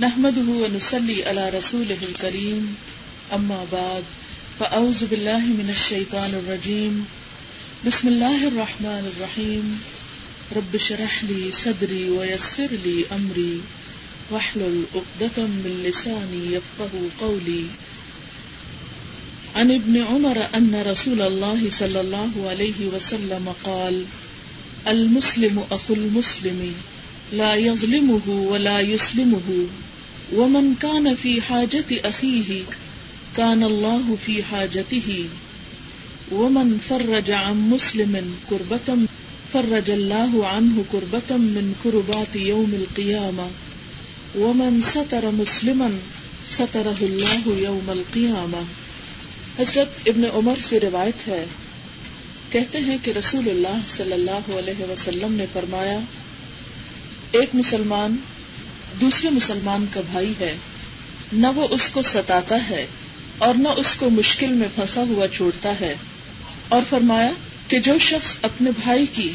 نحمده ونسلي على رسوله الكريم. أما بعد، فأعوذ بالله من الشيطان الرجيم. بسم الله الرحمن الرحيم. رب شرح لي صدري ويسر لي أمري. واحلل عقدة من لساني يفقه قولي. عن ابن عمر أن رسول الله صلى الله عليه وسلم قال، المسلم أخو المسلم. لا يظلمه ولا يسلمه. ومن كان في حاجة أخيه، كان الله في حاجته. ومن فرج عن مسلم كربة، فرج الله عنه كربة من كربات يوم القيامة. ومن ستر مسلما، ستره الله يوم القيامة. حضرت ابن عمر سے روایت ہے، کہتے ہیں کہ رسول اللہ صلی اللہ علیہ وسلم نے فرمایا ایک مسلمان دوسرے مسلمان کا بھائی ہے، نہ وہ اس کو ستاتا ہے اور نہ اس کو مشکل میں پھنسا ہوا چھوڑتا ہے۔ اور فرمایا کہ جو شخص اپنے بھائی کی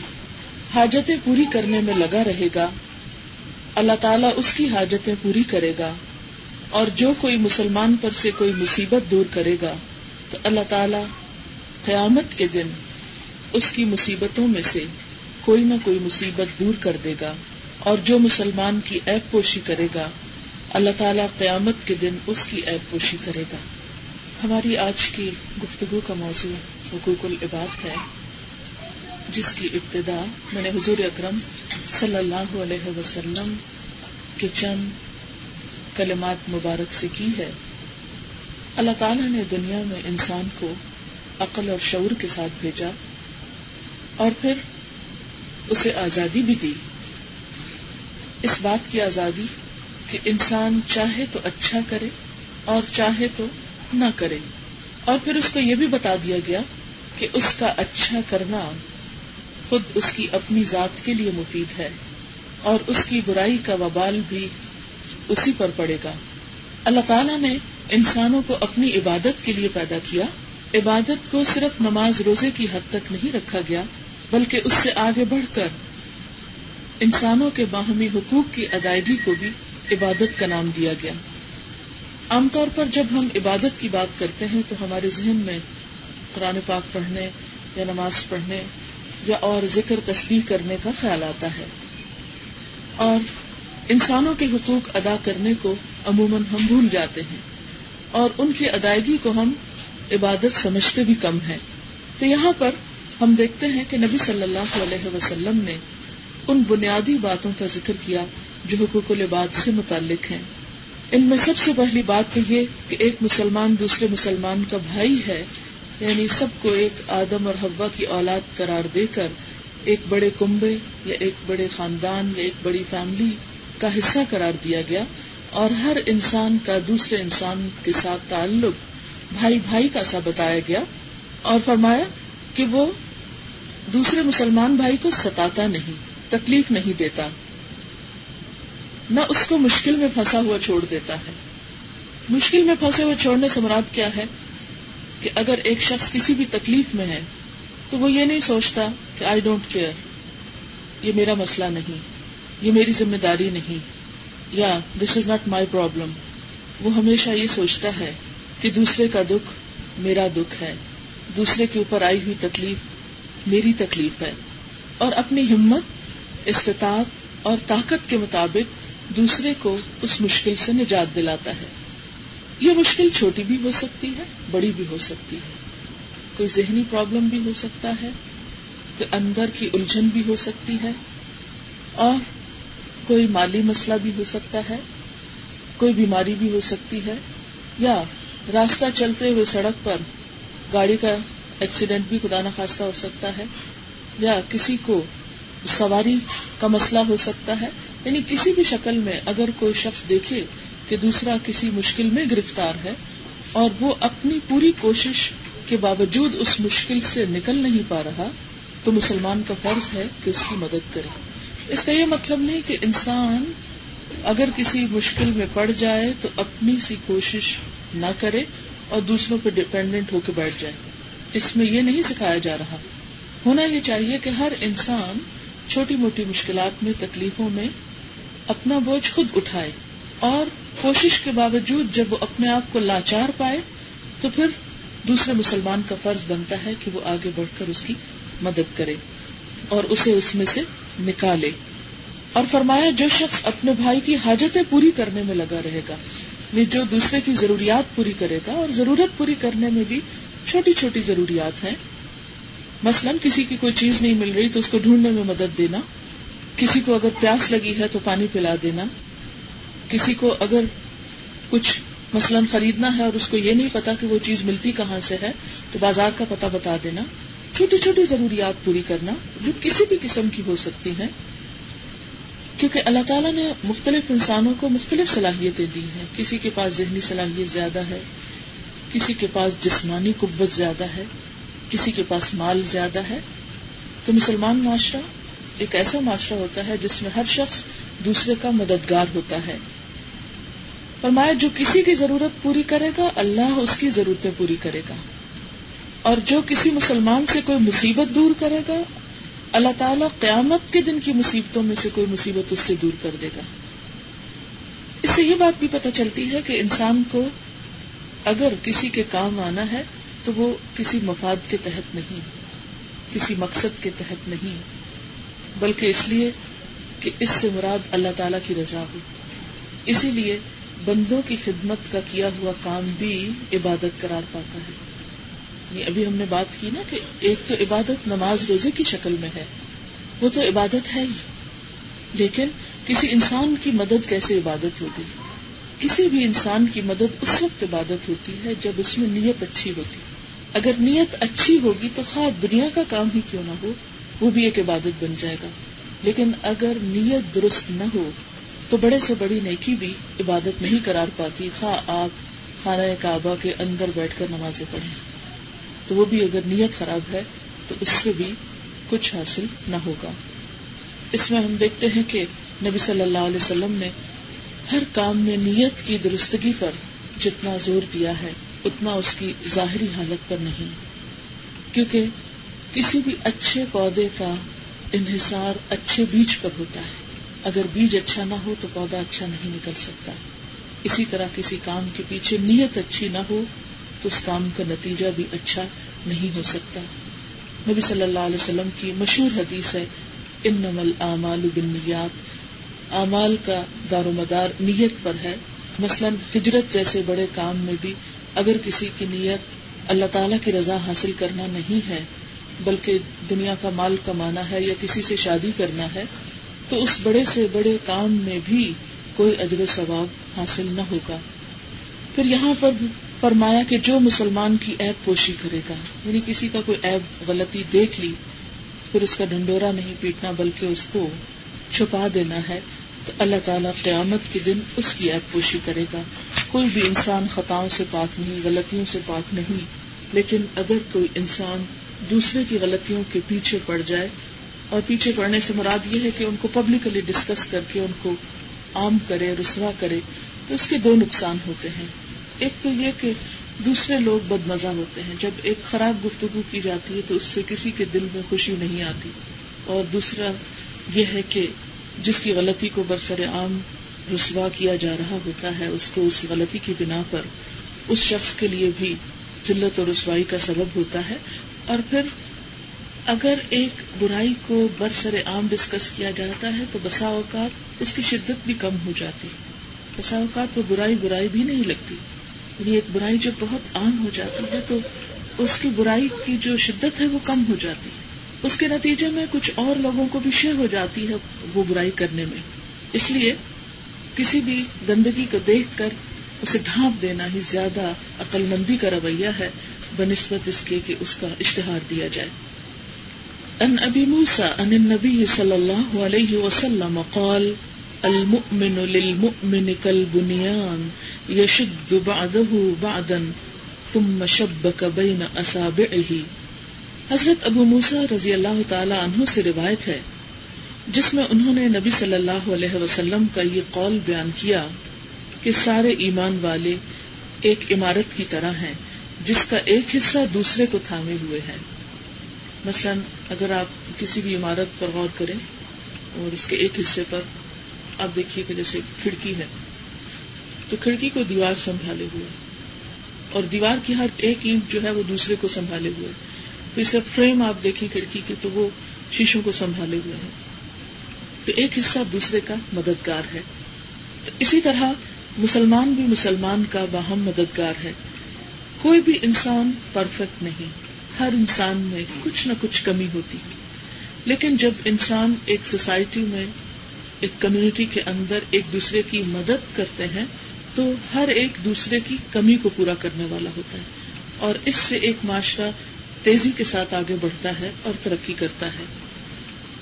حاجتیں پوری کرنے میں لگا رہے گا، اللہ تعالیٰ اس کی حاجتیں پوری کرے گا۔ اور جو کوئی مسلمان پر سے کوئی مصیبت دور کرے گا، تو اللہ تعالیٰ قیامت کے دن اس کی مصیبتوں میں سے کوئی نہ کوئی مصیبت دور کر دے گا۔ اور جو مسلمان کی ایپ پوشی کرے گا، اللہ تعالیٰ قیامت کے دن اس کی ایپ پوشی کرے گا۔ ہماری آج کی گفتگو کا موضوع حقوق العباد ہے، جس کی ابتدا میں نے حضور اکرم صلی اللہ علیہ وسلم کے چند کلمات مبارک سے کی ہے۔ اللہ تعالیٰ نے دنیا میں انسان کو عقل اور شعور کے ساتھ بھیجا اور پھر اسے آزادی بھی دی۔ اس بات کی آزادی کہ انسان چاہے تو اچھا کرے اور چاہے تو نہ کرے۔ اور پھر اس کو یہ بھی بتا دیا گیا کہ اس کا اچھا کرنا خود اس کی اپنی ذات کے لیے مفید ہے اور اس کی برائی کا وبال بھی اسی پر پڑے گا۔ اللہ تعالیٰ نے انسانوں کو اپنی عبادت کے لیے پیدا کیا۔ عبادت کو صرف نماز روزے کی حد تک نہیں رکھا گیا، بلکہ اس سے آگے بڑھ کر انسانوں کے باہمی حقوق کی ادائیگی کو بھی عبادت کا نام دیا گیا۔ عام طور پر جب ہم عبادت کی بات کرتے ہیں تو ہمارے ذہن میں قرآن پاک پڑھنے یا نماز پڑھنے یا اور ذکر تسبیح کرنے کا خیال آتا ہے۔ اور انسانوں کے حقوق ادا کرنے کو عموماً ہم بھول جاتے ہیں۔ اور ان کی ادائیگی کو ہم عبادت سمجھتے بھی کم ہے تو یہاں پر ہم دیکھتے ہیں کہ نبی صلی اللہ علیہ وسلم نے ان بنیادی باتوں کا ذکر کیا جو حقوق العباد سے متعلق ہیں۔ ان میں سب سے پہلی بات تو یہ کہ ایک مسلمان دوسرے مسلمان کا بھائی ہے یعنی سب کو ایک آدم اور حوا کی اولاد قرار دے کر ایک بڑے کنبے یا ایک بڑے خاندان یا ایک بڑی فیملی کا حصہ قرار دیا گیا اور ہر انسان کا دوسرے انسان کے ساتھ تعلق بھائی بھائی کا سا بتایا گیا اور فرمایا کہ وہ دوسرے مسلمان بھائی کو ستاتا نہیں۔ تکلیف نہیں دیتا، نہ اس کو مشکل میں پھنسا ہوا چھوڑ دیتا ہے۔ مشکل میں پھنسے ہوئے چھوڑنے سے مراد کیا ہے؟ کہ اگر ایک شخص کسی بھی تکلیف میں ہے، تو وہ یہ نہیں سوچتا کہ آئی ڈونٹ کیئر، یہ میرا مسئلہ نہیں، یہ میری ذمہ داری نہیں، یا دس از ناٹ مائی پرابلم۔ وہ ہمیشہ یہ سوچتا ہے کہ دوسرے کا دکھ میرا دکھ ہے، دوسرے کے اوپر آئی ہوئی تکلیف میری تکلیف ہے۔ اور اپنی ہمت استطاعت اور طاقت کے مطابق دوسرے کو اس مشکل سے نجات دلاتا ہے۔ یہ مشکل چھوٹی بھی ہو سکتی ہے، بڑی بھی ہو سکتی ہے۔ کوئی ذہنی پرابلم بھی ہو سکتا ہے، کوئی اندر کی الجھن بھی ہو سکتی ہے، اور کوئی مالی مسئلہ بھی ہو سکتا ہے، کوئی بیماری بھی ہو سکتی ہے، یا راستہ چلتے ہوئے سڑک پر گاڑی کا ایکسیڈنٹ بھی خدا نخواستہ ہو سکتا ہے، یا کسی کو سواری کا مسئلہ ہو سکتا ہے۔ یعنی کسی بھی شکل میں اگر کوئی شخص دیکھے کہ دوسرا کسی مشکل میں گرفتار ہے اور وہ اپنی پوری کوشش کے باوجود اس مشکل سے نکل نہیں پا رہا، تو مسلمان کا فرض ہے کہ اس کی مدد کرے۔ اس کا یہ مطلب نہیں کہ انسان اگر کسی مشکل میں پڑ جائے تو اپنی سی کوشش نہ کرے اور دوسروں پہ ڈپینڈنٹ ہو کے بیٹھ جائے۔ اس میں یہ نہیں سکھایا جا رہا۔ ہونا یہ چاہیے کہ ہر انسان چھوٹی موٹی مشکلات میں تکلیفوں میں اپنا بوجھ خود اٹھائے اور کوشش کے باوجود جب وہ اپنے آپ کو لاچار پائے تو پھر دوسرے مسلمان کا فرض بنتا ہے کہ وہ آگے بڑھ کر اس کی مدد کرے اور اسے اس میں سے نکالے اور فرمایا، جو شخص اپنے بھائی کی حاجتیں پوری کرنے میں لگا رہے گا یعنی جو دوسرے کی ضروریات پوری کرے گا اور ضرورت پوری کرنے میں بھی چھوٹی چھوٹی ضروریات ہیں مثلا کسی کی کوئی چیز نہیں مل رہی تو اس کو ڈھونڈنے میں مدد دینا، کسی کو اگر پیاس لگی ہے تو پانی پلا دینا، کسی کو اگر کچھ مثلاً خریدنا ہے اور اس کو یہ نہیں پتا کہ وہ چیز ملتی کہاں سے ہے، تو بازار کا پتہ بتا دینا، چھوٹی چھوٹی ضروریات پوری کرنا جو کسی بھی قسم کی ہو سکتی ہیں۔ کیونکہ اللہ تعالیٰ نے مختلف انسانوں کو مختلف صلاحیتیں دی ہیں۔ کسی کے پاس ذہنی صلاحیت زیادہ ہے، کسی کے پاس جسمانی قوت زیادہ ہے۔ کسی کے پاس مال زیادہ ہے تو مسلمان معاشرہ ایک ایسا معاشرہ ہوتا ہے جس میں ہر شخص دوسرے کا مددگار ہوتا ہے۔ فرمایا، جو کسی کی ضرورت پوری کرے گا، اللہ اس کی ضرورتیں پوری کرے گا۔ اور جو کسی مسلمان سے کوئی مصیبت دور کرے گا، اللہ تعالیٰ قیامت کے دن کی مصیبتوں میں سے کوئی مصیبت اس سے دور کر دے گا۔ اس سے یہ بات بھی پتہ چلتی ہے کہ انسان کو اگر کسی کے کام آنا ہے تو وہ کسی مفاد کے تحت نہیں، کسی مقصد کے تحت نہیں، بلکہ اس لیے کہ اس سے مراد اللہ تعالی کی رضا ہو۔ اسی لیے بندوں کی خدمت کا کیا ہوا کام بھی عبادت قرار پاتا ہے۔ یعنی ابھی ہم نے بات کی نا کہ ایک تو عبادت نماز روزے کی شکل میں ہے، وہ تو عبادت ہے ہی۔ لیکن کسی انسان کی مدد کیسے عبادت ہوگی؟ کسی بھی انسان کی مدد اس وقت عبادت ہوتی ہے جب اس میں نیت اچھی ہوتی اگر نیت اچھی ہوگی تو خواہ دنیا کا کام ہی کیوں نہ ہو، وہ بھی ایک عبادت بن جائے گا۔ لیکن اگر نیت درست نہ ہو، تو بڑے سے بڑی نیکی بھی عبادت نہیں کرار پاتی۔ خواہ آپ خانہ کعبہ کے اندر بیٹھ کر نمازیں پڑھیں، تو وہ بھی اگر نیت خراب ہے تو اس سے بھی کچھ حاصل نہ ہوگا۔ اس میں ہم دیکھتے ہیں کہ نبی صلی اللہ علیہ وسلم نے ہر کام میں نیت کی درستگی پر جتنا زور دیا ہے، اتنا اس کی ظاہری حالت پر نہیں۔ کیونکہ کسی بھی اچھے پودے کا انحصار اچھے بیج پر ہوتا ہے۔ اگر بیج اچھا نہ ہو تو پودا اچھا نہیں نکل سکتا۔ اسی طرح کسی کام کے پیچھے نیت اچھی نہ ہو تو اس کام کا نتیجہ بھی اچھا نہیں ہو سکتا۔ نبی صلی اللہ علیہ وسلم کی مشہور حدیث ہے ان نمل اعمال بنیات اعمال کا دار و مدار نیت پر ہے۔ مثلاً ہجرت جیسے بڑے کام میں بھی اگر کسی کی نیت اللہ تعالی کی رضا حاصل کرنا نہیں ہے، بلکہ دنیا کا مال کمانا ہے یا کسی سے شادی کرنا ہے، تو اس بڑے سے بڑے کام میں بھی کوئی اجر و ثواب حاصل نہ ہوگا۔ پھر یہاں پر فرمایا کہ جو مسلمان کی ایب پوشی کرے گا یعنی کسی کا کوئی ایب غلطی دیکھ لی، پھر اس کا ڈنڈورا نہیں پیٹنا، بلکہ اس کو چھپا دینا ہے، تو اللہ تعالیٰ قیامت کے دن اس کی ایب پوشی کرے گا۔ کوئی بھی انسان خطاؤں سے پاک نہیں، غلطیوں سے پاک نہیں، لیکن اگر کوئی انسان دوسرے کی غلطیوں کے پیچھے پڑ جائے، اور پیچھے پڑنے سے مراد یہ ہے کہ ان کو پبلکلی ڈسکس کر کے ان کو عام کرے، رسوا کرے، تو اس کے دو نقصان ہوتے ہیں۔ ایک تو یہ کہ دوسرے لوگ بد مزہ ہوتے ہیں۔ جب ایک خراب گفتگو کی جاتی ہے، تو اس سے کسی کے دل میں خوشی نہیں آتی، اور دوسرا یہ ہے کہ جس کی غلطی کو برسر عام رسوا کیا جا رہا ہوتا ہے، اس کو اس غلطی کی بنا پر اس شخص کے لیے بھی ذلت اور رسوائی کا سبب ہوتا ہے۔ اور پھر اگر ایک برائی کو برسر عام ڈسکس کیا جاتا ہے، تو بسا اوقات اس کی شدت بھی کم ہو جاتی بسا اوقات وہ برائی برائی بھی نہیں لگتی۔ یعنی ایک برائی جب بہت عام ہو جاتی ہے، تو اس کی برائی کی جو شدت ہے وہ کم ہو جاتی ہے۔ اس کے نتیجے میں کچھ اور لوگوں کو بھی شے ہو جاتی ہے وہ برائی کرنے میں۔ اس لیے کسی بھی گندگی کو دیکھ کر اسے ڈھانپ دینا ہی زیادہ عقل مندی کا رویہ ہے، بنسبت اس کے کہ اس کا اشتہار دیا جائے۔ ان ابی موسا ان نبی صلی اللہ علیہ وسلم قال، المؤمن للمؤمن كالبنيان يشد بعده بعدا ثم شبك بين اصابعه۔ حضرت ابو موسا رضی اللہ تعالی عنہ سے روایت ہے، جس میں انہوں نے نبی صلی اللہ علیہ وسلم کا یہ قول بیان کیا کہ سارے ایمان والے ایک عمارت کی طرح ہیں، جس کا ایک حصہ دوسرے کو تھامے ہوئے ہے مثلا اگر آپ کسی بھی عمارت پر غور کریں اور اس کے ایک حصے پر آپ دیکھیے کہ جیسے کھڑکی ہے، تو کھڑکی کو دیوار سنبھالے ہوئے اور دیوار کی ہر ایک اینٹ جو ہے وہ دوسرے کو سنبھالے ہوئے۔ اسے فریم آپ دیکھیں کھڑکی کے تو وہ شیشوں کو سنبھالے ہوئے ہیں۔ تو ایک حصہ دوسرے کا مددگار ہے۔ تو اسی طرح مسلمان بھی مسلمان کا باہم مددگار ہے۔ کوئی بھی انسان پرفیکٹ نہیں۔ ہر انسان میں کچھ نہ کچھ کمی ہوتی۔ لیکن جب انسان ایک سوسائٹی میں، ایک کمیونٹی کے اندر ایک دوسرے کی مدد کرتے ہیں، تو ہر ایک دوسرے کی کمی کو پورا کرنے والا ہوتا ہے۔ اور اس سے ایک معاشرہ تیزی کے ساتھ آگے بڑھتا ہے اور ترقی کرتا ہے۔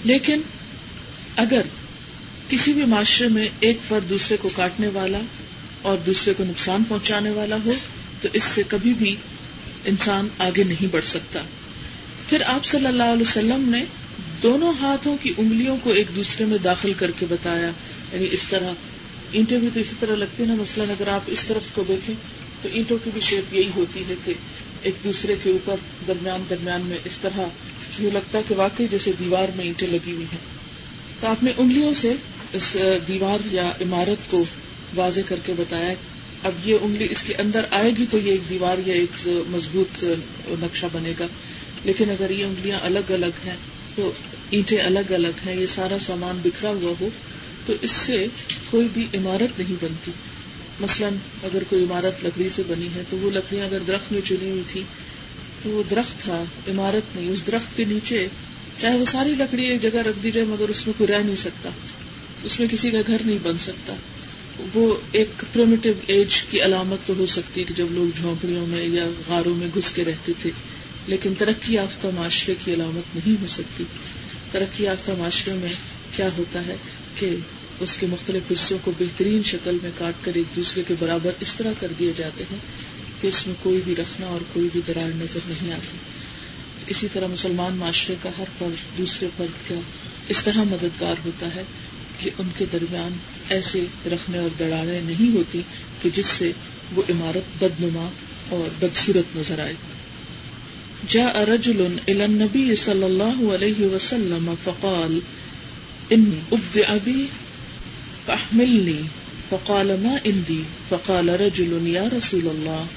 لیکن اگر کسی بھی معاشرے میں ایک فرد دوسرے کو کاٹنے والا اور دوسرے کو نقصان پہنچانے والا ہو، تو اس سے کبھی بھی انسان آگے نہیں بڑھ سکتا۔ پھر آپ صلی اللہ علیہ وسلم نے دونوں ہاتھوں کی انگلیوں کو ایک دوسرے میں داخل کر کے بتایا یعنی اس طرح اینٹیں بھی تو اسی طرح لگتی ہے نا، مثلاً اگر آپ اس طرف کو دیکھیں تو اینٹوں کی بھی شیپ یہی ہوتی ہے کہ ایک دوسرے کے اوپر درمیان درمیان میں اس طرح یہ لگتا ہے کہ واقعی جیسے دیوار میں اینٹیں لگی ہوئی ہیں۔ تو آپ نے انگلیوں سے اس دیوار یا عمارت کو واضح کر کے بتایا اب یہ انگلی اس کے اندر آئے گی تو یہ ایک دیوار یا ایک مضبوط نقشہ بنے گا۔ لیکن اگر یہ انگلیاں الگ الگ ہیں تو اینٹیں الگ الگ ہیں، یہ سارا سامان بکھرا ہوا ہو تو اس سے کوئی بھی عمارت نہیں بنتی۔ مثلاً اگر کوئی عمارت لکڑی سے بنی ہے تو وہ لکڑیاں اگر درخت میں چنی ہوئی تھی تو وہ درخت تھا عمارت نہیں اس درخت کے نیچے چاہے وہ ساری لکڑی ایک جگہ رکھ دی جائے مگر اس میں کوئی رہ نہیں سکتا۔ اس میں کسی کا گھر نہیں بن سکتا۔ وہ ایک پرومیٹو ایج کی علامت تو ہو سکتی ہے کہ جب لوگ جھونپڑیوں میں یا غاروں میں گھس کے رہتے تھے۔ لیکن ترقی یافتہ معاشرے کی علامت نہیں ہو سکتی۔ ترقی یافتہ معاشرے میں کیا ہوتا ہے؟ کہ اس کے مختلف حصوں کو بہترین شکل میں کاٹ کر ایک دوسرے کے برابر اس طرح کر دیے جاتے ہیں کہ اس میں کوئی بھی رکھنا اور کوئی بھی درار نظر نہیں آتی۔ اسی طرح مسلمان معاشرے کا ہر فرد دوسرے فرد کا اس طرح مددگار ہوتا ہے کہ ان کے درمیان ایسے رکھنے اور دراڑیں نہیں ہوتی کہ جس سے وہ عمارت بدنما اور بدسورت نظر آئے۔ جاء رجل الى النبي صلى الله عليه وسلم فقال اني ابدع بي فاحملني فقال ما عندي فقال رجل يا رسول الله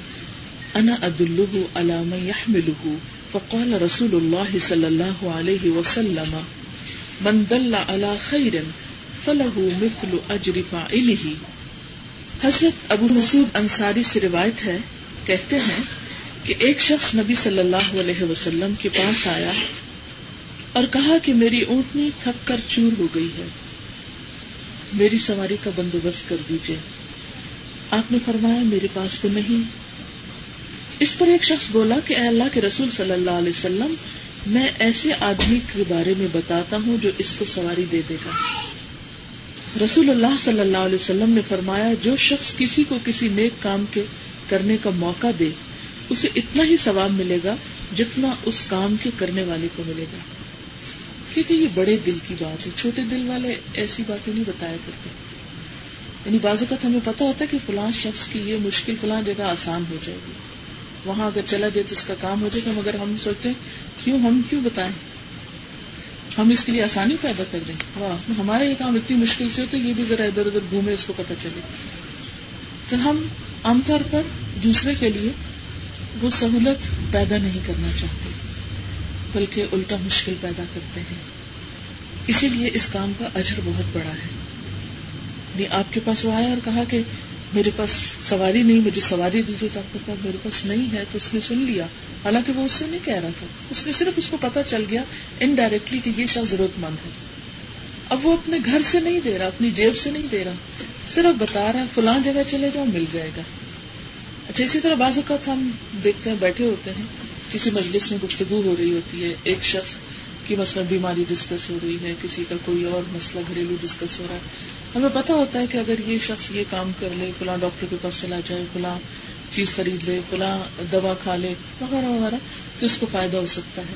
انا ادله على من يحمله فقال رسول الله صلى الله عليه وسلم من دل على خير فله مثل اجر فاعله حضرت ابو مسعود انصاری سے روایت ہے، کہتے ہیں کہ ایک شخص نبی صلی اللہ علیہ وسلم کے پاس آیا اور کہا کہ میری اونٹنی تھک کر چور ہو گئی ہے۔ میری سواری کا بندوبست کر دیجیے آپ نے فرمایا، میرے پاس تو نہیں۔ اس پر ایک شخص بولا کہ، اے اللہ کے رسول صلی اللہ علیہ وسلم، میں ایسے آدمی کے بارے میں بتاتا ہوں جو اس کو سواری دے دے گا۔ رسول اللہ صلی اللہ علیہ وسلم نے فرمایا، جو شخص کسی کو کسی نیک کام کے کرنے کا موقع دے، اسے اتنا ہی ثواب ملے گا جتنا اس کام کے کرنے والے کو ملے گا۔ کیونکہ یہ بڑے دل کی بات ہے، چھوٹے دل والے ایسی باتیں نہیں بتایا کرتے۔ یعنی بعض اوقات ہمیں پتا ہوتا ہے کہ فلاں شخص کی یہ مشکل فلاں جگہ آسان ہو جائے گی۔ وہاں اگر چلا جائے تو اس کا کام ہو جائے گا، مگر ہم سوچتے ہیں، کیوں ہم کیوں بتائیں؟ ہم اس کے لیے آسانی پیدا کر دیں۔ واہ ہمارا یہ کام اتنی مشکل سے ہوتا ہے، یہ بھی ذرا ادھر ادھر گھومے، اس کو پتہ چلے۔ تو ہم عام طور پر دوسرے کے لیے وہ سہولت پیدا نہیں کرنا چاہتے۔ بلکہ الٹا مشکل پیدا کرتے ہیں۔ اسی لیے اس کام کا اجر بہت بڑا ہے۔ یعنی آپ کے پاس وہ آیا اور کہا کہ میرے پاس سواری نہیں، مجھے سواری دیجیے تو آپ کے پاس میرے پاس نہیں ہے تو اس نے سن لیا۔ حالانکہ وہ اس سے نہیں کہہ رہا تھا۔ اس نے صرف اس کو پتا چل گیا انڈائریکٹلی کہ یہ شخص ضرورت مند ہے۔ اب وہ اپنے گھر سے نہیں دے رہا، اپنی جیب سے نہیں دے رہا۔ صرف بتا رہا ہے فلاں جگہ چلے جاؤ، مل جائے گا۔ اچھا اسی طرح بعض اوقات ہم دیکھتے ہیں، بیٹھے ہوتے ہیں۔ کسی مجلس میں گفتگو ہو رہی ہوتی ہے، ایک شخص کی مثلا بیماری ڈسکس ہو رہی ہے، کسی کا کوئی اور مسئلہ گھریلو ڈسکس ہو رہا ہے۔ ہمیں پتا ہوتا ہے کہ اگر یہ شخص یہ کام کر لے، فلاں ڈاکٹر کے پاس چلا جائے، فلاں چیز خرید لے، فلاں دوا کھا لے، وغیرہ وغیرہ، تو اس کو فائدہ ہو سکتا ہے۔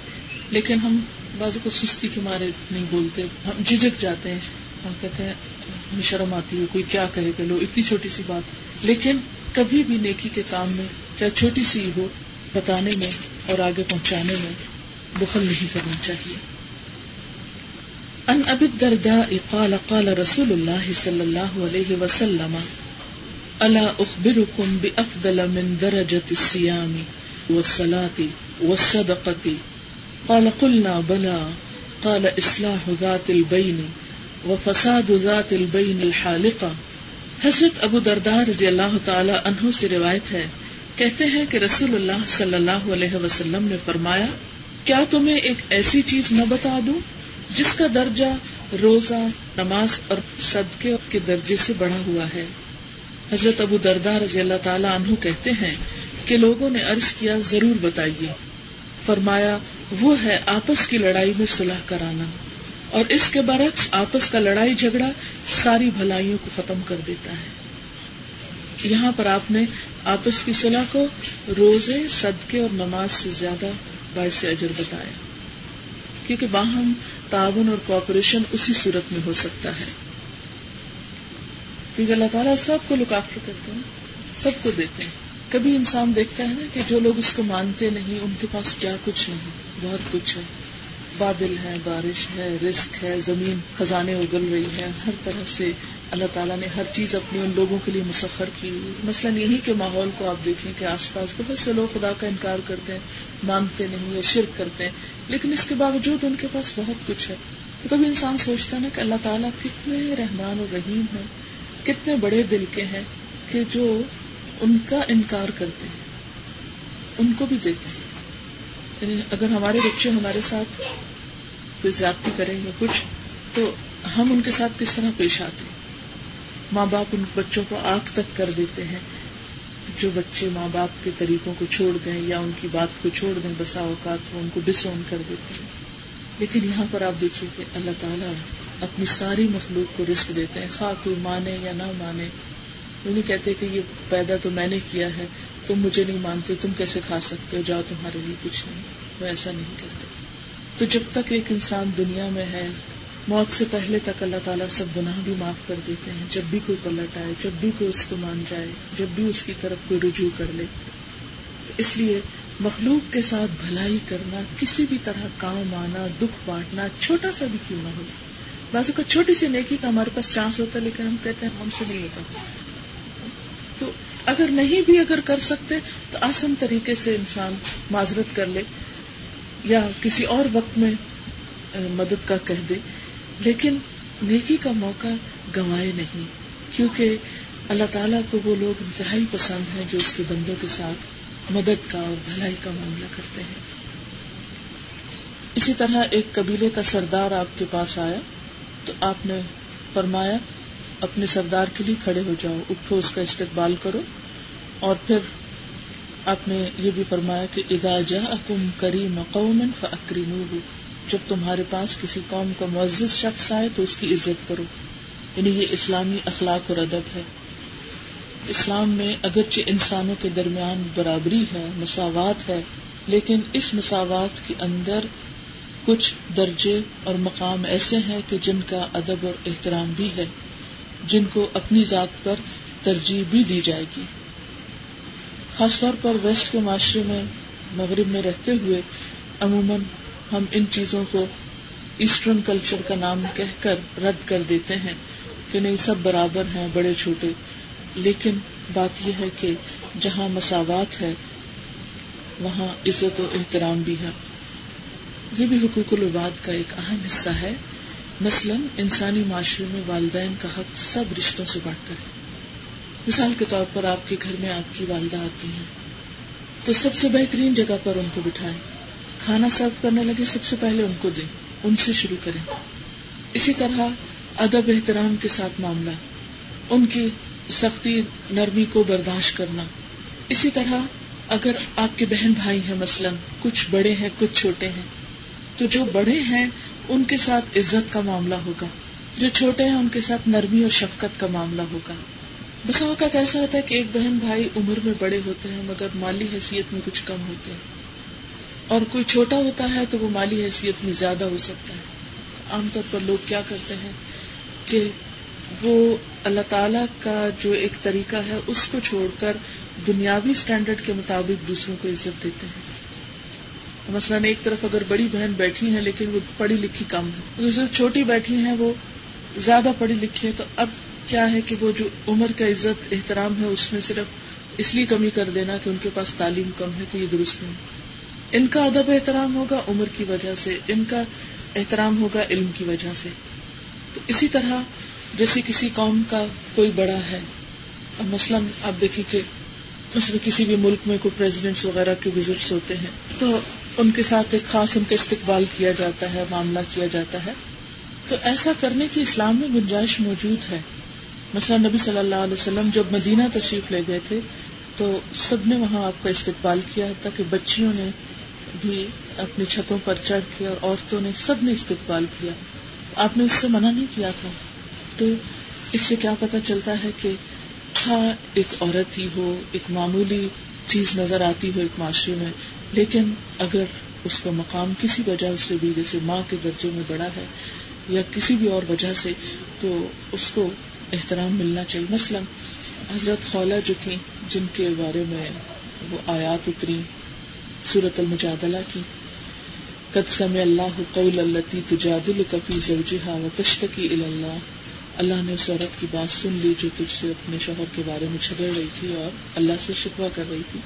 لیکن ہم بازو کو سستی کے مارے نہیں بولتے، ہم جھجک جاتے ہیں۔ ہم کہتے ہیں شرم آتی ہے، کوئی کیا کہے کہ لو، اتنی چھوٹی سی بات۔ لیکن کبھی بھی نیکی کے کام میں، چاہے چھوٹی سی ہو بتانے میں اور آگے پہنچانے میں بخل نہیں کرنا چاہیے۔ ان ابی الدرداء قال قال رسول الله صلى الله عليه وسلم اللہ اخبركم بافضل من درجة الصيام والصلاة والصدقة؟ قال قلنا بلى، قال اصلاح ذات البين وفساد ذات البين الحالقة حضرت ابو دردار رضی اللہ تعالی عنہ سے روایت ہے کہتے ہیں کہ رسول اللہ صلی اللہ علیہ وسلم نے فرمایا، کیا تمہیں ایک ایسی چیز نہ بتا دوں جس کا درجہ روزہ، نماز اور صدقے کے درجے سے بڑھا ہوا ہے؟ حضرت ابو دردار رضی اللہ تعالی عنہ کہتے ہیں کہ لوگوں نے عرض کیا، ضرور بتائیے۔ فرمایا، وہ ہے آپس کی لڑائی میں صلح کرانا اور اس کے برعکس آپس کا لڑائی جھگڑا ساری بھلائیوں کو ختم کر دیتا ہے۔ یہاں پر آپ نے آپس کی صلاح کو روزے، صدقے اور نماز سے زیادہ باعث اجر بتایا۔ کیونکہ باہم تعاون اور کوپریشن اسی صورت میں ہو سکتا ہے۔ کیونکہ اللہ تعالیٰ سب کو لک آفٹر کرتے ہیں، سب کو دیتے ہیں۔ کبھی انسان دیکھتا ہے نا کہ جو لوگ اس کو مانتے نہیں، ان کے پاس کیا کچھ نہیں، بہت کچھ ہے۔ بادل ہے، بارش ہے رسک ہے، زمین خزانے اگل رہی ہے، ہر طرف سے اللہ تعالیٰ نے ہر چیز اپنی ان لوگوں کے لیے مسخر کی۔ مثلاً یہی کے ماحول کو آپ دیکھیں کہ آس پاس بہت سے لوگ خدا کا انکار کرتے ہیں، مانتے نہیں یا شرک کرتے ہیں، لیکن اس کے باوجود ان کے پاس بہت کچھ ہے۔ تو کبھی انسان سوچتا نا کہ اللہ تعالیٰ کتنے رحمان اور رحیم ہیں، کتنے بڑے دل کے ہیں کہ جو ان کا انکار کرتے ہیں، ان کو بھی دیتے ہیں۔ یعنی اگر ہمارے بچے ہمارے ساتھ کوئی زیادتی کریں یا کچھ، تو ہم ان کے ساتھ کس طرح پیش آتے ماں باپ ان بچوں کو آگ تک کر دیتے ہیں، جو بچے ماں باپ کے طریقوں کو چھوڑ دیں یا ان کی بات کو چھوڑ دیں، بسا اوقات وہ ان کو ڈسون کر دیتے ہیں۔ لیکن یہاں پر آپ دیکھیے کہ اللہ تعالیٰ اپنی ساری مخلوق کو رسک دیتے ہیں خواہ کوئی مانے یا نہ مانے وہ نہیں کہتے کہ یہ پیدا تو میں نے کیا ہے؟ تم مجھے نہیں مانتے، تم کیسے کھا سکتے ہو؟ جاؤ تمہارے لیے کچھ نہیں۔ وہ ایسا نہیں کرتے۔ تو جب تک ایک انسان دنیا میں ہے، موت سے پہلے تک اللہ تعالیٰ سب گناہ بھی معاف کر دیتے ہیں۔ جب بھی کوئی پلٹ آئے، جب بھی کوئی اس کو مان جائے، جب بھی اس کی طرف کوئی رجوع کر لے۔ تو اس لیے مخلوق کے ساتھ بھلائی کرنا، کسی بھی طرح کام آنا، دکھ بانٹنا، چھوٹا سا بھی کیوں نہ ہو۔ بازو کا چھوٹی سی نیکی کا ہمارے پاس چانس ہوتا ہے، لیکن ہم کہتے ہیں ہم سے نہیں ہوتا۔ تو اگر نہیں بھی اگر کر سکتے تو آسن طریقے سے انسان معذرت کر لے یا کسی اور وقت میں مدد کا کہہ دے۔ لیکن نیکی کا موقع گوائے نہیں، کیونکہ اللہ تعالیٰ کو وہ لوگ انتہائی پسند ہیں جو اس کے بندوں کے ساتھ مدد کا اور بھلائی کا معاملہ کرتے ہیں۔ اسی طرح ایک قبیلے کا سردار آپ کے پاس آیا تو آپ نے فرمایا اپنے سردار کے لیے کھڑے ہو جاؤ، اٹھو، اس کا استقبال کرو۔ اور پھر آپ نے یہ بھی فرمایا کہ ادا جا کم کری مقومن فکریم جب تمہارے پاس کسی قوم کا معزز شخص آئے تو اس کی عزت کرو۔ یعنی یہ اسلامی اخلاق اور ادب ہے۔ اسلام میں اگرچہ انسانوں کے درمیان برابری ہے، مساوات ہے، لیکن اس مساوات کے اندر کچھ درجے اور مقام ایسے ہیں کہ جن کا ادب اور احترام بھی ہے۔ جن کو اپنی ذات پر ترجیح بھی دی جائے گی۔ خاص طور پر ویسٹ کے معاشرے میں، مغرب میں رہتے ہوئے، عموماً ہم ان چیزوں کو ایسٹرن کلچر کا نام کہہ کر رد کر دیتے ہیں کہ نہیں، سب برابر ہیں، بڑے چھوٹے۔ لیکن بات یہ ہے کہ جہاں مساوات ہے، وہاں عزت و احترام بھی ہے۔ یہ بھی حقوق العباد کا ایک اہم حصہ ہے۔ مثلاً انسانی معاشرے میں والدین کا حق سب رشتوں سے بڑھ کر ہے۔ مثال کے طور پر آپ کے گھر میں آپ کی والدہ آتی ہیں، تو سب سے بہترین جگہ پر ان کو بٹھائیں۔ کھانا سرو کرنے لگے، سب سے پہلے ان کو دیں، ان سے شروع کریں۔ اسی طرح ادب احترام کے ساتھ معاملہ، ان کی سختی، نرمی کو برداشت کرنا۔ اسی طرح اگر آپ کے بہن بھائی ہیں مثلاً، کچھ بڑے ہیں، کچھ چھوٹے ہیں، تو جو بڑے ہیں ان کے ساتھ عزت کا معاملہ ہوگا، جو چھوٹے ہیں ان کے ساتھ نرمی اور شفقت کا معاملہ ہوگا۔ بسا اوقات ایسا ہوتا ہے کہ ایک بہن بھائی عمر میں بڑے ہوتے ہیں، مگر مالی حیثیت میں کچھ کم ہوتے ہیں۔ اور کوئی چھوٹا ہوتا ہے تو وہ مالی حیثیت میں زیادہ ہو سکتا ہے۔ عام طور پر لوگ کیا کرتے ہیں کہ وہ اللہ تعالی کا جو ایک طریقہ ہے، اس کو چھوڑ کر دنیاوی اسٹینڈرڈ کے مطابق دوسروں کو عزت دیتے ہیں۔ مثلاً ایک طرف اگر بڑی بہن بیٹھی ہیں لیکن وہ پڑھی لکھی کم ہے چھوٹی بیٹھی ہیں وہ زیادہ پڑھی لکھی ہے تو اب کیا ہے کہ وہ جو عمر کا عزت، احترام ہے، اس میں صرف اس لیے کمی کر دینا کہ ان کے پاس تعلیم کم ہے تو یہ درست نہیں۔ ان کا ادب احترام ہوگا عمر کی وجہ سے، ان کا احترام ہوگا علم کی وجہ سے۔ تو اسی طرح جیسے کسی قوم کا کوئی بڑا ہے، اب مثلاً آپ دیکھیں کہ مثلا کسی بھی ملک میں کوئی پریزیڈنٹس وغیرہ کے وزٹس ہوتے ہیں، تو ان کے ساتھ ایک خاص ان کا استقبال کیا جاتا ہے، معاملہ کیا جاتا ہے۔ تو ایسا کرنے کی اسلام میں گنجائش موجود ہے۔ مثلا نبی صلی اللہ علیہ وسلم جب مدینہ تشریف لے گئے تھے، تو سب نے وہاں آپ کا استقبال کیا، تاکہ بچیوں نے بھی اپنی چھتوں پر چڑھ کے اور عورتوں نے سب نے استقبال کیا۔ آپ نے اس سے منع نہیں کیا تھا۔ تو اس سے کیا پتا چلتا ہے کہ ہاں ایک عورت ہی ہو، ایک معمولی چیز نظر آتی ہو ایک معاشرے میں، لیکن اگر اس کا مقام کسی وجہ سے بھی، جیسے ماں کے درجے میں بڑا ہے یا کسی بھی اور وجہ سے، تو اس کو احترام ملنا چاہیے۔ مثلا حضرت خولا جو تھی جن کے بارے میں وہ آیات اتری سورت المجادلہ کی، قد سمع اللہ قول التی تجادل کفی زوجہا و تشتکی اللہ اللہ نے اس عورت کی بات سن لی جو تجھ سے اپنے شوہر کے بارے میں چھگڑ رہی تھی اور اللہ سے شکوا کر رہی تھی۔